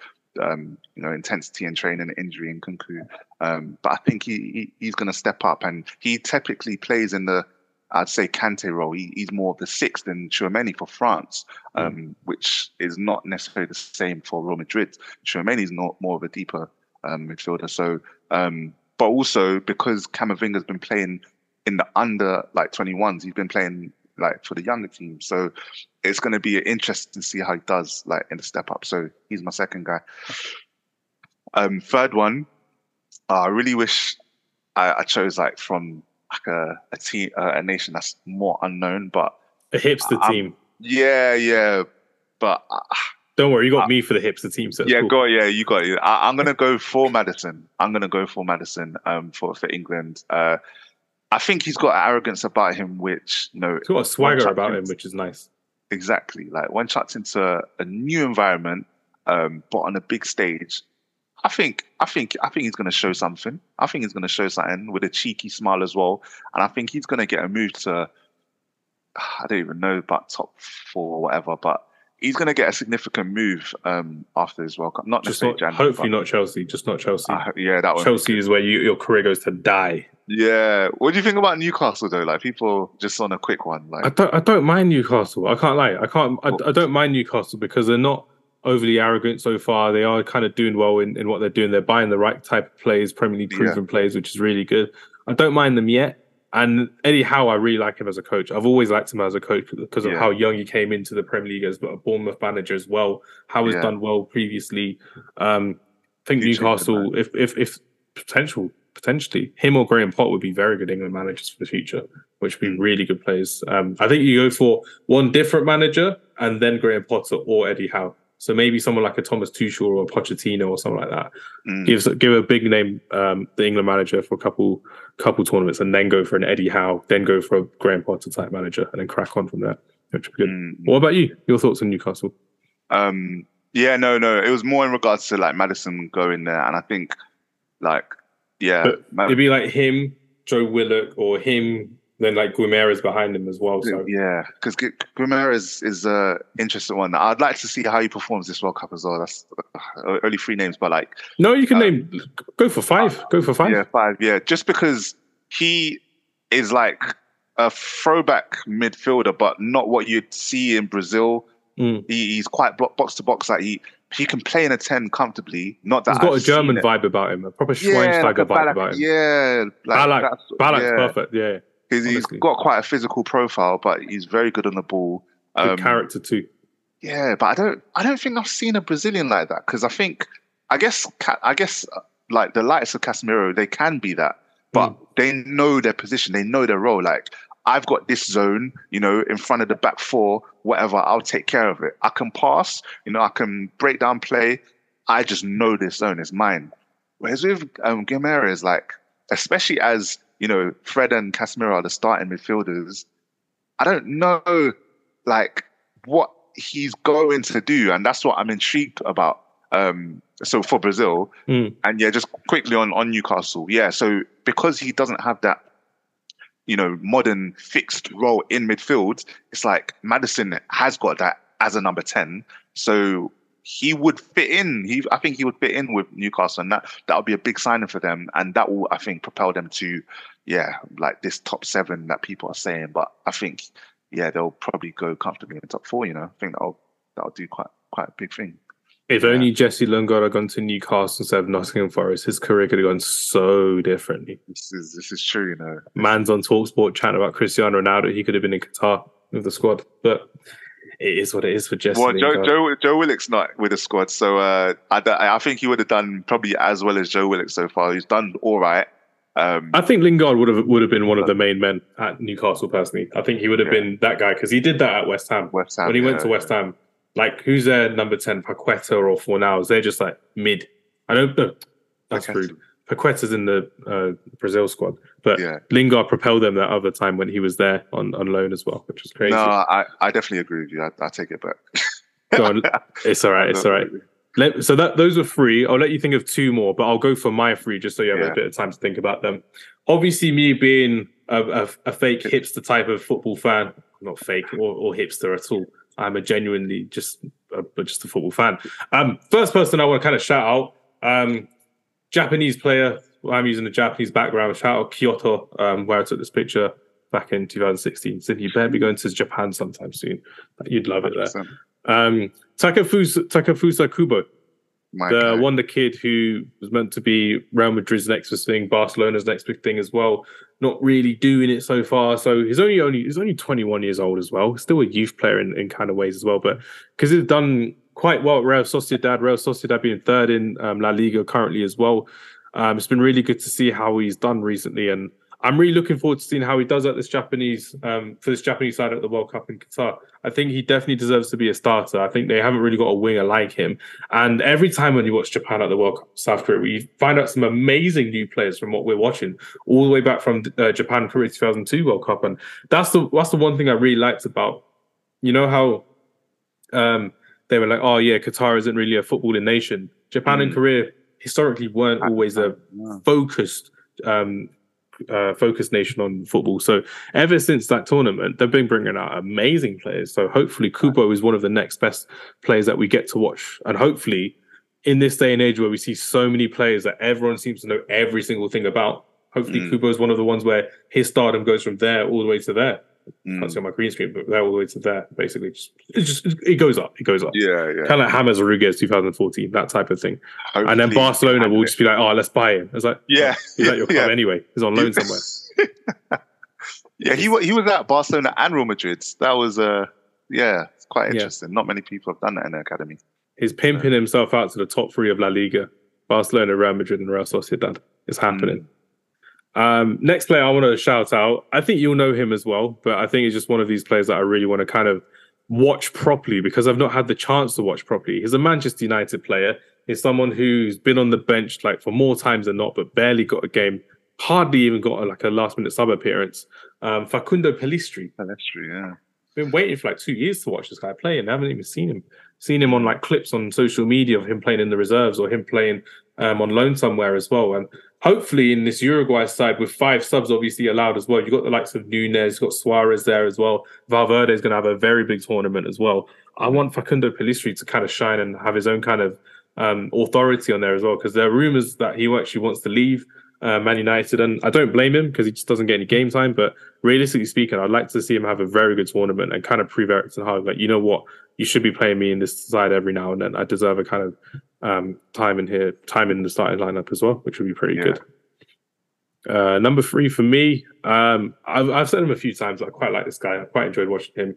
Um, you know, intensity and training, and injury, and Nkunku. Um, but I think he, he he's going to step up, and he typically plays in the I'd say Kante role. He, he's more of the sixth than Tchouameni for France, um, which is not necessarily the same for Real Madrid. Tchouameni is not more of a deeper um, midfielder. So, um, but also because Camavinga's been playing in the under like 21s, he's been playing like for the younger team. So it's going to be interesting to see how he does like in the step up. So he's my second guy. Um, third one, uh, I really wish I, I chose like from like a a team uh, a nation that's more unknown, but A hipster I'm- team. yeah, yeah, but uh, Don't worry, you got me for the hipster team. So yeah, cool. go yeah, you got it. I, I'm gonna go for Maddison. I'm gonna go for Maddison um for for England. Uh, I think he's got arrogance about him, which you know He's got a swagger about him, which is nice. exactly like when chucked into a, a new environment, um, but on a big stage. I think I think I think he's going to show something. I think he's going to show something with a cheeky smile as well, and I think he's going to get a move to. I don't even know about top four or whatever, but he's going to get a significant move um, after his World Cup. Not Just not, January, hopefully not Chelsea. Just not Chelsea. Yeah, that one. Chelsea is where you, your career goes to die. Yeah. What do you think about Newcastle though? Like people just on a quick one, Like I don't. I don't mind Newcastle. I can't lie. I can't. I, I don't mind Newcastle because they're not overly arrogant so far. They are kind of doing well in, in what they're doing. They're buying the right type of players, Premier League Yeah. proven players, which is really good. I don't mind them yet. And Eddie Howe, I really like him as a coach. I've always liked him as a coach because of Yeah. how young he came into the Premier League as a Bournemouth manager as well. How has Yeah. done well previously. Um, I think Newcastle, if if if potential potentially him or Graham Potter would be very good England managers for the future, which would be really good players. Um, I think you go for one different manager and then Graham Potter or Eddie Howe. So maybe someone like a Thomas Tuchel or a Pochettino or something like that. mm, Gives give a big name um, the England manager for a couple couple tournaments and then go for an Eddie Howe, then go for a Graham Potter type manager and then crack on from there. Which would be good. mm, What about you? Your thoughts on Newcastle? Um, yeah, no, no. It was more in regards to like Maddison going there, and I think, like, yeah, But It'd be like him, Joe Willock, or him, then like Guimaraes behind him as well. So yeah, because Guimaraes is is a interesting one. I'd like to see how he performs this World Cup as well. That's uh, only three names, but like, no, you can Uh, name. Go for five. Go for five. yeah, five, yeah, just because he is like a throwback midfielder, but not what you'd see in Brazil. Mm. He, he's quite bo- box to box. Like he, he can play in a ten comfortably. Not that He's got I've a German vibe about him, a proper Yeah, like Schweinsteiger a vibe Ballack, about him. yeah, like that's- Ballack's yeah. perfect. Yeah, He's, got quite a physical profile, but he's very good on the ball. good Um, character too. Yeah, but I don't. I don't think I've seen a Brazilian like that because I think, I guess, I guess, like the likes of Casemiro, they can be that, but Mm. they know their position, they know their role. Like I've got this zone, you know, in front of the back four, whatever. I'll take care of it. I can pass, you know, I can break down play. I just know this zone is mine. Whereas with um, Guimaraes, like, especially as you know, Fred and Casemiro are the starting midfielders. I don't know, like, what he's going to do, and that's what I'm intrigued about. Um, so for Brazil, Mm. and yeah, just quickly on on Newcastle, yeah. So because he doesn't have that, you know, modern fixed role in midfield, it's like Maddison has got that as a number ten. So he would fit in. He, I think, he would fit in with Newcastle, and that that would be a big signing for them, and that will, I think, propel them to, yeah, like this top seven that people are saying. But I think, yeah, they'll probably go comfortably in the top four. You know, I think that'll that'll do quite quite a big thing. If yeah. only Jesse Lingard had gone to Newcastle instead of Nottingham Forest, his career could have gone so differently. This is this is true, you know. Man's on Talksport chatting about Cristiano Ronaldo. He could have been in Qatar with the squad, but it is what it is for Jesse. Well, Joe, Joe, Joe Willock's not with the squad, so uh, I, I think he would have done probably as well as Joe Willock so far. He's done all right. Um, I think Lingard would have would have been one of the main men at Newcastle. Personally, I think he would have yeah. been that guy because he did that at West Ham. West Ham when he yeah, went to West Ham, like who's their number ten, Paqueta or Fornals? They're just like mid. I don't know. That's rude. Paqueta's in the uh, Brazil squad, but yeah. Lingard propelled them that other time when he was there on, on loan as well, which was crazy. No, I, I definitely agree with you. I, I take it back. Go on. It's all right. It's all right. Let, so that those are three. I'll let you think of two more, but I'll go for my three just so you have yeah. a bit of time to think about them. Obviously, me being a, a, a fake hipster type of football fan, not fake or, or hipster at all. I'm a genuinely just a, just a football fan. Um, first person I want to kind of shout out, um, Japanese player. I'm using a Japanese background. Shout out Kyoto, um, where I took this picture back in 2016. So you better be going to Japan sometime soon. You'd love it there. Um, Takefusa, Takefusa Kubo, My the guy. wonder kid who was meant to be Real Madrid's next big thing, Barcelona's next big thing as well. Not really doing it so far. So he's only only he's only 21 years old as well. Still a youth player in, in kind of ways as well. But because he's done quite well Real Sociedad, Real Sociedad being third in um, La Liga currently as well. Um, it's been really good to see how he's done recently, and I'm really looking forward to seeing how he does at this Japanese um, for this Japanese side at the World Cup in Qatar. I think he definitely deserves to be a starter. I think they haven't really got a winger like him. And every time when you watch Japan at the World Cup, South Korea, we find out some amazing new players from what we're watching, all the way back from uh, Japan Korea 2002 World Cup. And that's the that's the one thing I really liked about, you know how, um, they were like, oh yeah, Qatar isn't really a footballing nation. Japan mm. and Korea historically weren't always a focused um, uh, focused nation on football. So ever since that tournament, they've been bringing out amazing players. So hopefully, Kubo is one of the next best players that we get to watch, and hopefully, in this day and age where we see so many players that everyone seems to know every single thing about, hopefully, mm. Kubo is one of the ones where his stardom goes from there all the way to there. Mm. Can't see on my green screen, but they're all the way to there, basically. Just, it just it goes up. It goes up. Yeah, yeah. Kind of like James Rodriguez 2014, that type of thing. Hopefully, and then Barcelona will just be like, oh, let's buy him. It's like, yeah, he's at your club yeah. anyway. He's on loan somewhere. yeah, he he was at Barcelona and Real Madrid. That was uh yeah, it's quite interesting. Yeah. Not many people have done that in the academy. He's pimping so. himself out to the top three of La Liga. Barcelona, Real Madrid, and Real Sociedad. It's happening. Mm. Um, next player I want to shout out. I think you'll know him as well, but I think he's just one of these players that I really want to kind of watch properly because I've not had the chance to watch properly. He's a Manchester United player. He's someone who's been on the bench like for more times than not, but barely got a game. Hardly even got a, like a last minute sub appearance. Um, Facundo Pellistri. Pellistri, yeah. Been waiting for like two years to watch this guy play, and I haven't even seen him. Seen him on like clips on social media of him playing in the reserves or him playing um, on loan somewhere as well. And hopefully in this Uruguay side with five subs obviously allowed as well. You've got the likes of Nunez, got Suarez there as well. Valverde is going to have a very big tournament as well. I want Facundo Pellistri to kind of shine and have his own kind of um, authority on there as well because there are rumors that he actually wants to leave uh, Man United, and I don't blame him because he just doesn't get any game time. But realistically speaking, I'd like to see him have a very good tournament and kind of prove Erik ten Hag like you know what, you should be playing me in this side every now and then. I deserve a kind of um, time in here, time in the starting lineup as well, which would be pretty yeah. good. Uh, number three for me, um, I've, I've, said him a few times. I quite like this guy. I quite enjoyed watching him.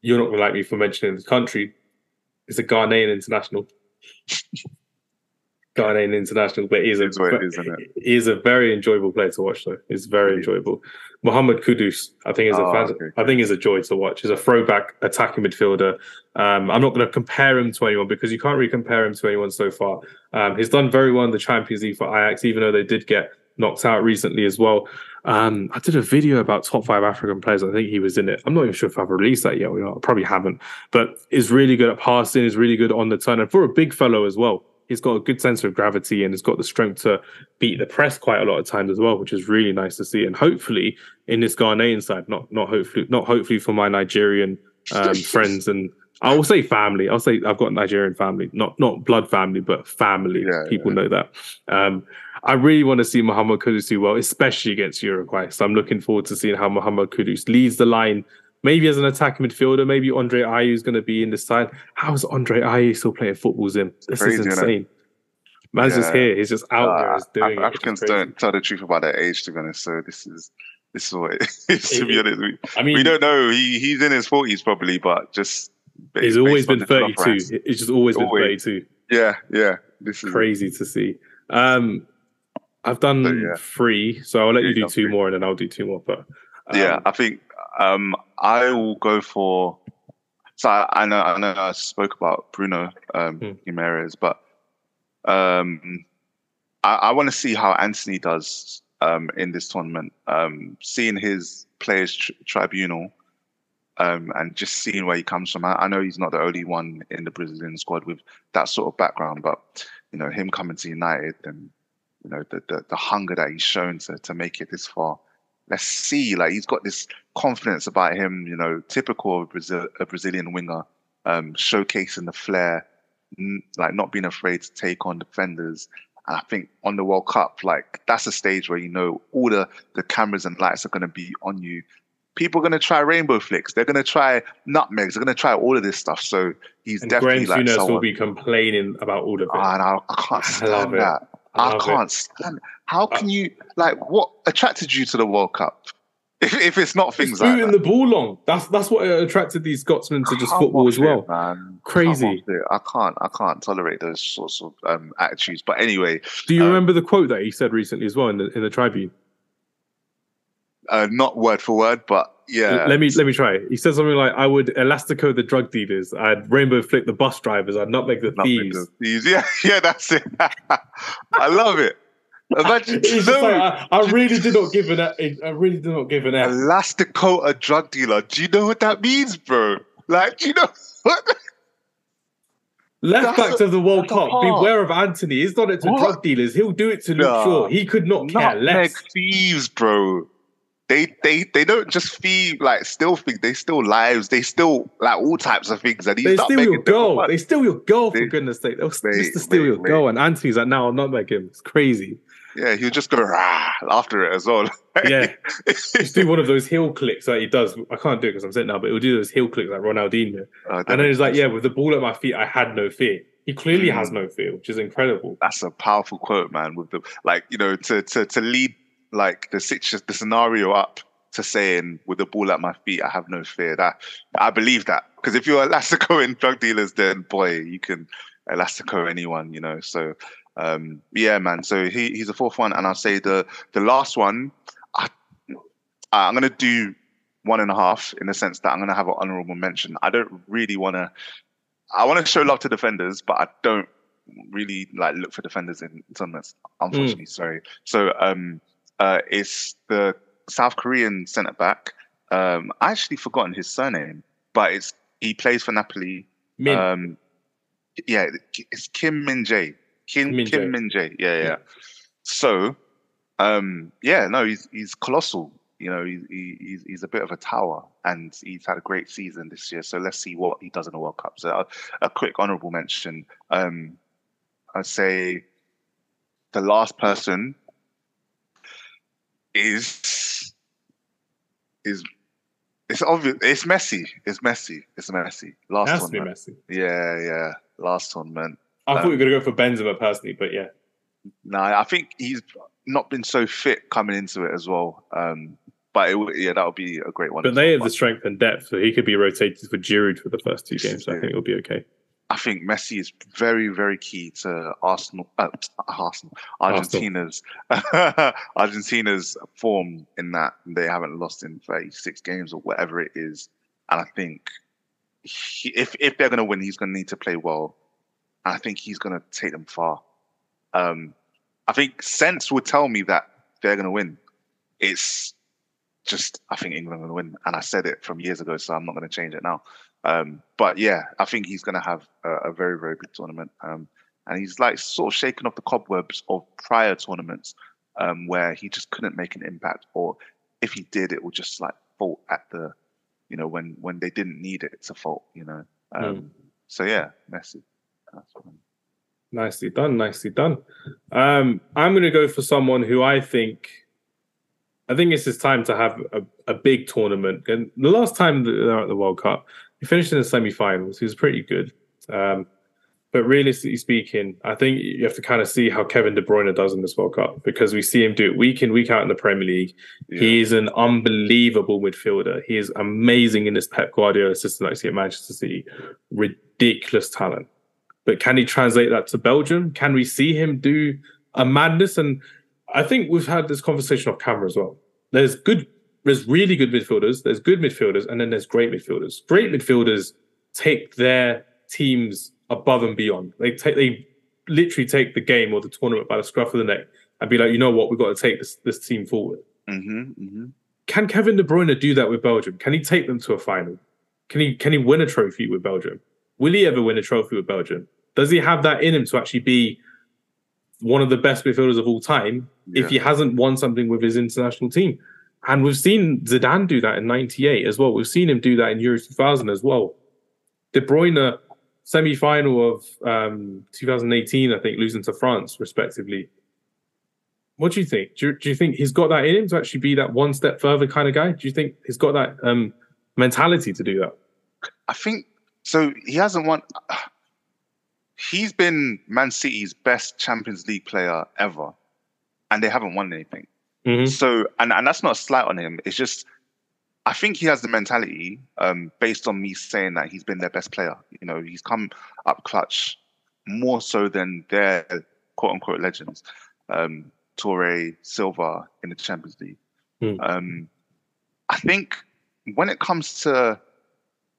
You're not going to like me for mentioning the country. It's a Ghanaian international. Ghanaian international, but he's a he is a very enjoyable player to watch. Though he's very enjoyable. Mohamed Kudus, I think is a oh, fan, okay. I think is a joy to watch. He's a throwback attacking midfielder. Um, I'm not going to compare him to anyone because you can't really compare him to anyone so far. Um, he's done very well in the Champions League for Ajax, even though they did get knocked out recently as well. Um, I did a video about top five African players. I think he was in it. I'm not even sure if I've released that yet. I probably haven't, but is really good at passing. Is really good on the turn, and for a big fellow as well he's got a good sense of gravity and he's got the strength to beat the press quite a lot of times as well, which is really nice to see. And hopefully in this Ghanaian side, not not hopefully not hopefully for my Nigerian um, friends and I will say family. I'll say I've got Nigerian family, not not blood family, but family. Yeah, People yeah. know that. Um, I really want to see Mohamed Kudus do well, especially against Uruguay. So I'm looking forward to seeing how Mohamed Kudus leads the line maybe as an attacking midfielder, maybe Andre Ayew is going to be in the side. How is Andre Ayew still playing football, Zim? This Crazy, is insane. Man's just here. He's just out there. Uh, Just doing Af- it, which is Africans don't tell the truth about their age, to be honest. So this is this is what it is. To be honest, we, I mean, we don't know. He he's in his forties probably, but just he's always been 32. rates. He's just always been 32. Yeah, yeah. This is Crazy to see. Um, I've done But yeah. three, so I'll let Yeah, you do two three. more, and then I'll do two more. But um, yeah, I think um, I will go for. So I, I know I know I spoke about Bruno um. Guimaraes, but um, I, I want to see how Antony does um, in this tournament. Um, seeing his players tr- tribunal um, and just seeing where he comes from. I, I know he's not the only one in the Brazilian squad with that sort of background, but you know him coming to United and you know the the, the hunger that he's shown to to make it this far let's see. Like he's got this confidence about him, you know, typical of Brazil, a Brazilian winger, um, showcasing the flair, n- like not being afraid to take on defenders. And I think on the World Cup, like that's a stage where you know all the the cameras and lights are going to be on you. People are going to try rainbow flicks. They're going to try nutmegs. They're going to try all of this stuff. So he's and definitely Graham like Souness someone. will be complaining about all of it. Ah, and I, I can't I stand love it. I I, can't stand. How can you like? What attracted you to the World Cup? If, if it's not things like booting that. the ball long. That's that's what attracted these Scotsmen to just football as well. it, man. Crazy. Off it. I can't. I can't tolerate those sorts of um, attitudes. But anyway, Do you Um, remember the quote that he said recently as well in the in the Tribune? Uh, not word for word, but yeah. Let me let me try. He said something like, "I would elastico the drug dealers. I'd rainbow flick the bus drivers. I'd nutmeg the Not thieves." the thieves. Yeah, yeah, that's it. I love it. Imagine no, like, I, I really did not give an I really did not give an F. a drug dealer. Do you know what that means, bro? Like, do you know what? Left That's back a- to the World Cup. Beware of Antony. He's done it to What? drug dealers. He'll do it to Luke Nah. Shaw. He could not care less. thieves, bro. They they they don't just thieve like still think They still lives. They still like all types of things. And he's They not steal your girl. They steal your girl for They- goodness sake. They'll Mate, just to steal your girl. And Antony's like, now I'm not like him. It's crazy. Yeah, he'll just go rah after it as well. Yeah. Just do one of those heel clicks that he does. I can't do it because I'm sitting now, but he'll do those heel clicks like Ronaldinho. Uh, And then he's like, yeah, with the ball at my feet, I had no fear. He clearly Mm. has no fear, which is incredible. that's a powerful quote, man. With the like, you know, to to to lead like the the scenario up to saying with the ball at my feet, I have no fear. That I believe that because if you're Elastico in drug dealers, then boy, you can Elastico anyone, you know. So um, yeah, man. So he he's the fourth one, and I'll say the the last one. I, I'm gonna do one and a half in the sense that I'm gonna have an honorable mention. I don't really want to. I want to show love to defenders, but I don't really like look for defenders in tournaments. Unfortunately, sorry. So um, uh, it's the South Korean centre back. Um, I actually forgotten his surname, but it's he plays for Napoli. Min, Um, yeah, it's Kim Min Jae. Kim Min Kim Jae. Min Jae. Yeah, yeah. Yeah. So, um, yeah, no, he's he's colossal. You know, he, he, he's he's a bit of a tower, and he's had a great season this year. So let's see what he does in the World Cup. So a, a quick honourable mention. Um, I'd say the last person is is it's obvious. It's messy. It's messy. It's Messi. Last to be tournament. Yeah, yeah. Last tournament. I thought Um, you were going to go for Benzema personally, but yeah. No, I think he's not been so fit coming into it as well. Um, but it, yeah, that would be a great one. But they have the strength and depth, so he could be rotated for Giroud for the first two games. So I think it'll be okay. I think Messi is very, very key to Arsenal, uh, Arsenal, Argentina's, Argentina's form in that they haven't lost in 36 games or whatever it is. And I think he, if if they're going to win, he's going to need to play well. And I think he's going to take them far. Um, I think sense would tell me that they're going to win. It's just I think England to win, and I said it from years ago, so I'm not going to change it now. Um, but yeah, I think he's going to have a, a very, very good tournament. Um, and he's like sort of shaking off the cobwebs of prior tournaments um, where he just couldn't make an impact, or if he did, it would just like fall at the, you know, when when they didn't need it to fault, you know. Um, So yeah, Messi. Nicely done, nicely done. Um, I'm going to go for someone who I think I think it's his time to have a, a big tournament. And the last time they were at the World Cup, he finished in the semi-finals. He was pretty good. Um, but realistically speaking, I think you have to kind of see how Kevin De Bruyne does in this World Cup because we see him do it week in, week out in the Premier League. Yeah. He's an unbelievable midfielder. He is amazing in this Pep Guardiola system like see at Manchester City. Ridiculous talent. But can he translate that to Belgium? Can we see him do a madness? And I think we've had this conversation off camera as well. There's good, there's really good midfielders, there's good midfielders, and then there's great midfielders. Great midfielders take their teams above and beyond. They take they literally take the game or the tournament by the scruff of the neck and be like, you know what, we've got to take this this team forward. Mm-hmm, mm-hmm. Can Kevin De Bruyne do that with Belgium? Can he take them to a final? Can he can he win a trophy with Belgium? Will he ever win a trophy with Belgium? Does he have that in him to actually be one of the best midfielders of all time yeah. if he hasn't won something with his international team? And we've seen Zidane do that in '98 as well. We've seen him do that in Euro 2000 as well. De Bruyne semi-final of um, 2018, I think, losing to France, respectively. What do you think? Do you, do you, think he's got that in him to actually be that one step further kind of guy? Do you think he's got that um, mentality to do that? I think so. He hasn't won. He's been Man City's best Champions League player ever, and they haven't won anything. Mm-hmm. So, and, and that's not a slight on him. It's just I think he has the mentality um, based on me saying that he's been their best player. You know, he's come up clutch more so than their quote unquote legends, um, Toure, Silva in the Champions League. Mm. Um, I think when it comes to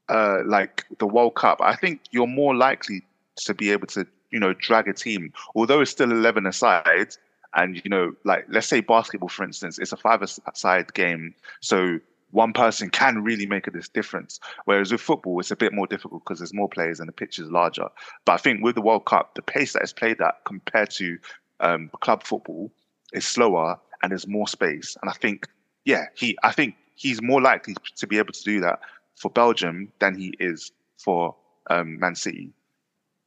uh, like the World Cup, I think you're more likely to be able to, you know, drag a team, although it's still 11 aside. And, you know, like, let's say basketball, for instance, it's a five aside game. So one person can really make a difference. Whereas with football, it's a bit more difficult because there's more players and the pitch is larger. But I think with the World Cup, the pace that is played at compared to um, club football is slower and there's more space. And I think, yeah, he, I think he's more likely to be able to do that for Belgium than he is for um, Man City.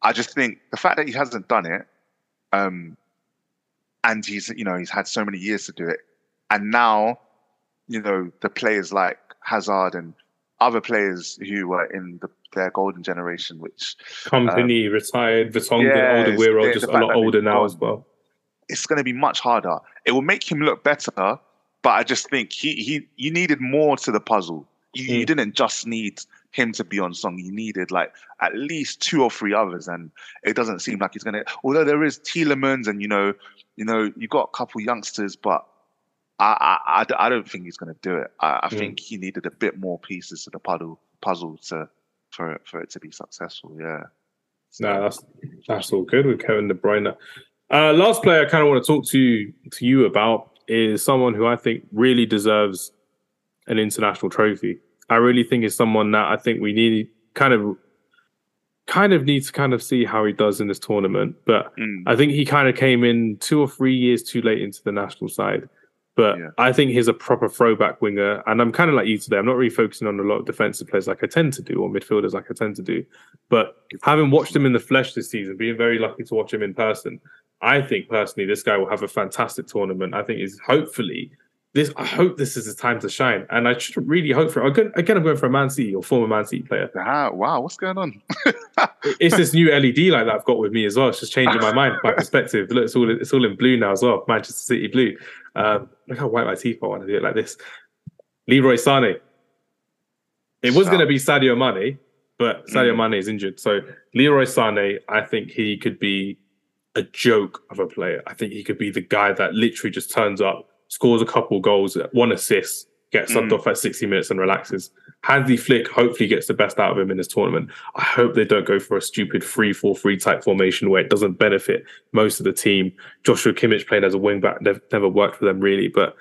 I just think the fact that he hasn't done it, um, and he's, you know, he's had so many years to do it, and now you know, the players like Hazard and other players who were in the, their golden generation, which company um, retired, Vertonghen, yeah, older, we're all just a lot older now gone, as well. It's going to be much harder. It will make him look better, but I just think he he you needed more to the puzzle. You, mm. you didn't just need him to be on song. You needed like at least two or three others, and it doesn't seem like he's gonna. Although there is Tielemans, and you know, you know, you got a couple youngsters, but I, I, I don't think he's going to do it. I, I mm. think he needed a bit more pieces to the puzzle puzzle to for it, for it to be successful. Yeah. So. No, that's that's all good with Kevin De Bruyne. Uh, last player I kind of want to talk to you, to you about is someone who I think really deserves an international trophy. I really think is someone that I think we need kind of kind of need to kind of see how he does in this tournament. But mm. I think he kind of came in two or three years too late into the national side. But yeah. I think he's a proper throwback winger. And I'm kind of like you today. I'm not really focusing on a lot of defensive players like I tend to do, or midfielders like I tend to do. But having watched him in the flesh this season, being very lucky to watch him in person, I think personally this guy will have a fantastic tournament. I think he's hopefully this. I hope this is the time to shine, and I should really hope for. Again, again, I'm going for a Man City or former Man City player. Ah, wow, what's going on? it's this new LED light that I've got with me as well. It's just changing my mind, my perspective. Look, it's all it's all in blue now as well. Manchester City blue. Um, look how white my teeth are when I do it like this. Leroy Sane. It was going to be Sadio Mane, but Sadio mm. Mane is injured. So Leroy Sane, I think he could be a joke of a player. I think he could be the guy that literally just turns up, scores a couple goals, one assist, gets subbed mm. off at 60 minutes and relaxes. Hansi Flick hopefully gets the best out of him in this tournament. I hope they don't go for a stupid 3 4 3 type formation where it doesn't benefit most of the team. Joshua Kimmich playing as a wing back never worked for them really. But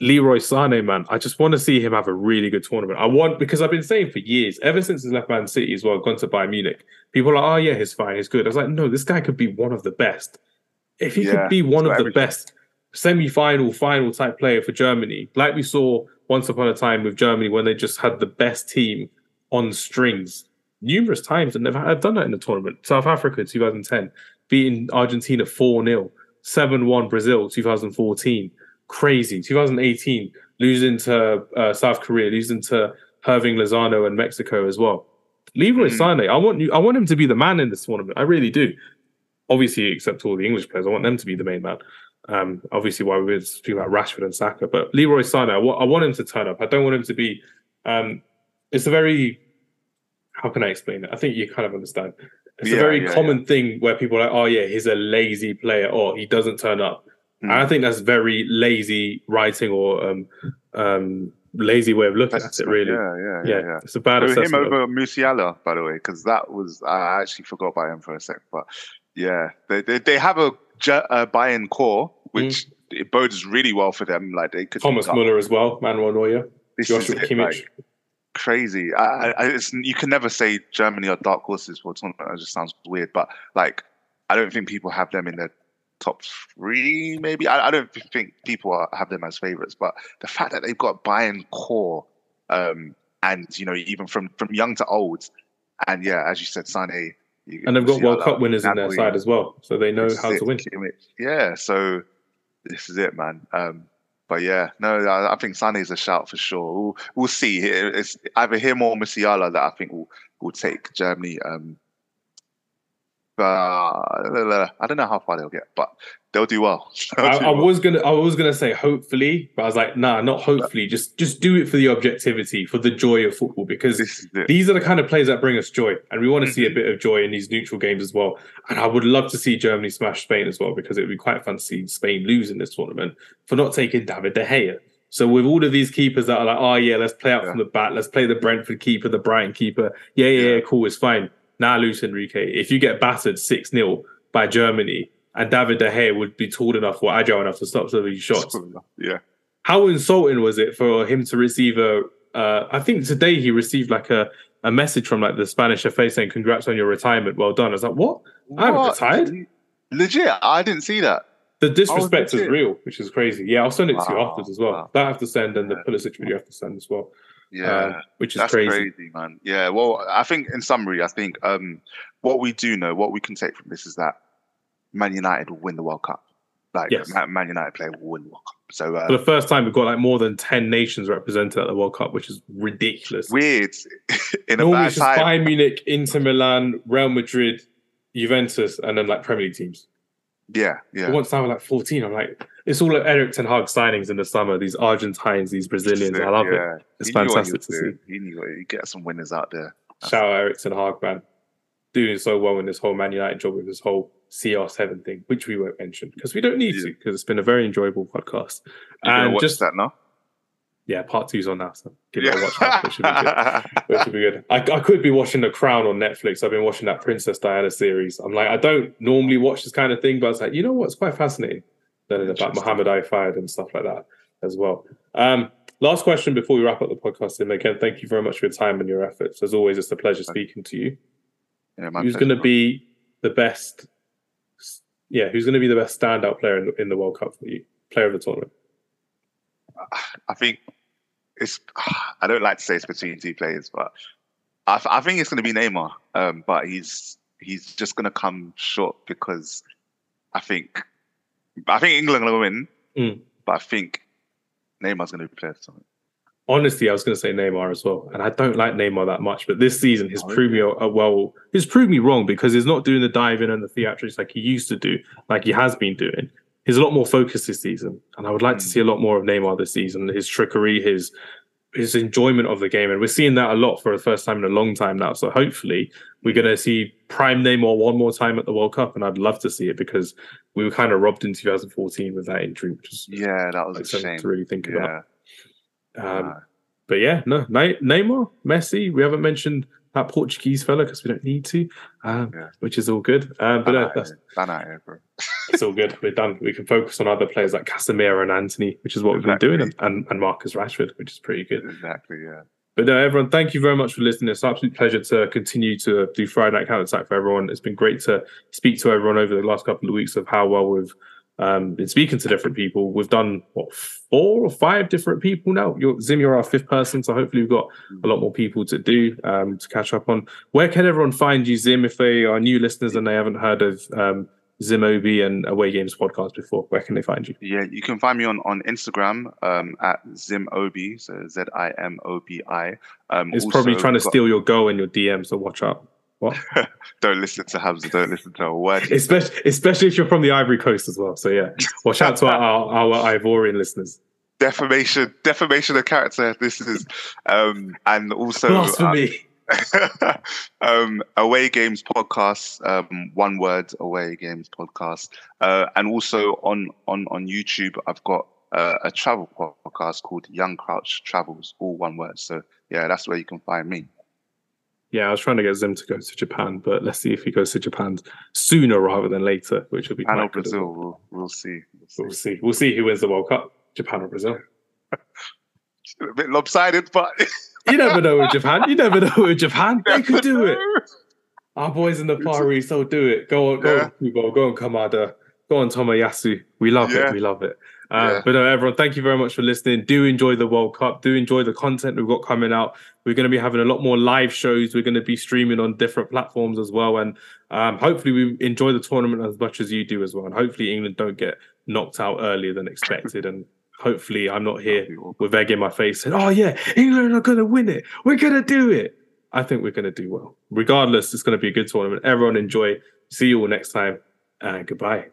Leroy Sane, man, I just want to see him have a really good tournament. I want, because I've been saying for years, ever since he's left Man City as well, gone to Bayern Munich, people are like, oh, yeah, he's fine, he's good. I was like, no, this guy could be one of the best. If he yeah, could be one of the best semi final, type player for Germany, like we saw once upon a time with Germany when they just had the best team on strings numerous times and they've done that in the tournament. South Africa 2010, beating Argentina 4 0, 7 1 Brazil 2014, crazy. 2018, losing to uh, South Korea, losing to Hirving Lozano and Mexico as well. Leroy mm. Sané, I want you. I want him to be the man in this tournament. I really do. Obviously, except all the English players, I want them to be the main man. Um, obviously, why we were speaking about Rashford and Saka, but Leroy Sané, I, w- I want him to turn up. I don't want him to be. Um, it's a very. How can I explain it? I think you kind of understand. It's yeah, a very yeah, common yeah. thing where people are like, "Oh yeah, he's a lazy player," or "He doesn't turn up." Mm. And I think that's very lazy writing or um, um, lazy way of looking that's, at it. Really, yeah, yeah, yeah. yeah. It's a bad. So him over Musiala, by the way, because that was I actually forgot about him for a sec, but yeah, they they, they have a, a Bayern core which mm. it bodes really well for them. Like they could Thomas Muller as well, Manuel Neuer, this Joshua Kimmich. Like, crazy. I, I, you can never say Germany are dark horses for a tournament. It just sounds weird, but like I don't think people have them in their top three. Maybe I, I don't think people are, have them as favorites. But the fact that they've got Bayern core, um, and you know even from from young to old, and yeah, as you said, Sane. And they've got World Cup winners Napoli, in their side as well, so they know how to win. Yeah, so this is it, man. Um, but yeah, no, I, I think is a shout for sure. We'll, we'll see. It's either him or Musiala that I think will will take Germany um, but I don't know how far they'll get, but they'll do well. They'll I, do I well. was gonna, I was gonna say hopefully, but I was like, nah, not hopefully. Just, just do it for the objectivity, for the joy of football, because these are the kind of players that bring us joy, and we want to see a mm-hmm. bit of joy in these neutral games as well. And I would love to see Germany smash Spain as well, because it would be quite fun to see Spain lose in this tournament for not taking David De Gea. So with all of these keepers that are like, oh yeah, let's play out yeah. from the back, let's play the Brentford keeper, the Brighton keeper. Yeah, yeah, yeah, cool, it's fine now Luis Enrique, if you get battered 6 0 by Germany and David De Gea would be tall enough or agile enough to stop some of these shots. Yeah. How insulting was it for him to receive a? Uh, I think today he received like a, a message from like the Spanish FA saying, Congrats on your retirement. Well done. I was like, What? I haven't retired. Legit. I didn't see that. The disrespect is real, which is crazy. Yeah, I'll send it wow. to you afterwards as well. Wow. That I have to send and the Pulisic video I have to send as well. Yeah, uh, which is that's crazy. crazy. man. Yeah, well, I think in summary, I think um, what we do know, what we can take from this is that Man United will win the World Cup. Like yes. Man United player will win the World Cup. So uh, for the first time, we've got like more than ten nations represented at the World Cup, which is ridiculous. Weird. in a Normally bad time. Bayern Munich, Inter Milan, Real Madrid, Juventus, and then like Premier League teams. Yeah, yeah. Once time we're like 14, I'm like, it's all like Erik Ten Hag signings in the summer. These Argentines, these Brazilians. I love yeah. it. It's fantastic to see. He knew it. He get some winners out there. That's Shout out Erik Ten Hag, man. Doing so well in this whole Man United job with this whole CR7 thing, which we won't mention because we don't need yeah. to because it's been a very enjoyable podcast. You're and just that now. Yeah, part two's on now, so give it a watch. That, which should be good. Which should be good. I, I could be watching The Crown on Netflix. I've been watching that Princess Diana series. I'm like, I don't normally watch this kind of thing, but I was like, you know what? It's quite fascinating learning about Mohammed Al-Fayed and stuff like that as well. Um, last question before we wrap up the podcast. And again, thank you very much for your time and your efforts. As always, it's a pleasure speaking to you. Yeah, who's going to be the best? Yeah, who's going to be the best standout player in the, in the World Cup for you? Player of the tournament. I think it's. I don't like to say it's between two players, but I, I think it's going to be Neymar. Um, but he's he's just going to come short because I think I think England will win, mm. but I think Neymar's going to be played something. Honestly, I was going to say Neymar as well, and I don't like Neymar that much. But this season, he's oh, proved me uh, well. He's proved me wrong because he's not doing the diving and the theatrics like he used to do, like he has been doing. He's a lot more focused this season, and I would like mm. to see a lot more of Neymar this season. His trickery, his his enjoyment of the game, and we're seeing that a lot for the first time in a long time now. So hopefully, we're going to see prime Neymar one more time at the World Cup, and I'd love to see it because we were kind of robbed in 2014 with that injury, which is yeah, that was like a shame to really think yeah. about. Um, But yeah, no, Neymar, Messi. We haven't mentioned that Portuguese fella because we don't need to, um, yeah. which is all good. Um, but uh, that's, it's all good. We're done. We can focus on other players like Casemiro and Antony, which is what exactly. we've been doing, and, and Marcus Rashford, which is pretty good. Exactly. Yeah. But no, everyone, thank you very much for listening. It's an absolute pleasure to continue to do Friday Night Counter Attack for everyone. It's been great to speak to everyone over the last couple of weeks of how well we've um, been speaking to different people. We've done what four or five different people now. You're, Zim, you're our fifth person, so hopefully we've got a lot more people to do um, to catch up on. Where can everyone find you, Zim, if they are new listeners and they haven't heard of um, Zimobi and Away Games podcast before, where can they find you? Yeah, you can find me on on Instagram um, at Zimobi, so Z I M O B I. Um, it's probably trying to got... steal your goal in your DM, so watch out. What? don't listen to Hamza. Don't listen to our work. Especially, especially if you're from the Ivory Coast as well. So yeah, watch out to our, our, our Ivorian listeners. Defamation, defamation of character. This is, um, and also blasphemy. Uh, um, away games podcast, um, one word away games podcast, uh, and also on on on YouTube, I've got uh, a travel podcast called Young Crouch Travels, all one word. So yeah, that's where you can find me. Yeah, I was trying to get Zim to go to Japan, but let's see if he goes to Japan sooner rather than later, which will be. And Brazil, we'll, we'll, see. we'll see. We'll see. We'll see who wins the World Cup, Japan or Brazil. a bit lopsided, but you never know with Japan. You never know with Japan. They could do it. Our boys in the Far East, they'll do it. Go on, go yeah. on, Kubo, go on, Kamada, go on, Tomiyasu. We love yeah. it. We love it. Uh, yeah. But no, everyone, thank you very much for listening. Do enjoy the World Cup. Do enjoy the content we've got coming out. We're going to be having a lot more live shows. We're going to be streaming on different platforms as well. And um, hopefully, we enjoy the tournament as much as you do as well. And hopefully, England don't get knocked out earlier than expected. and hopefully, I'm not here with egg in my face saying, "Oh yeah, England are going to win it. We're going to do it." I think we're going to do well. Regardless, it's going to be a good tournament. Everyone enjoy. See you all next time, and goodbye.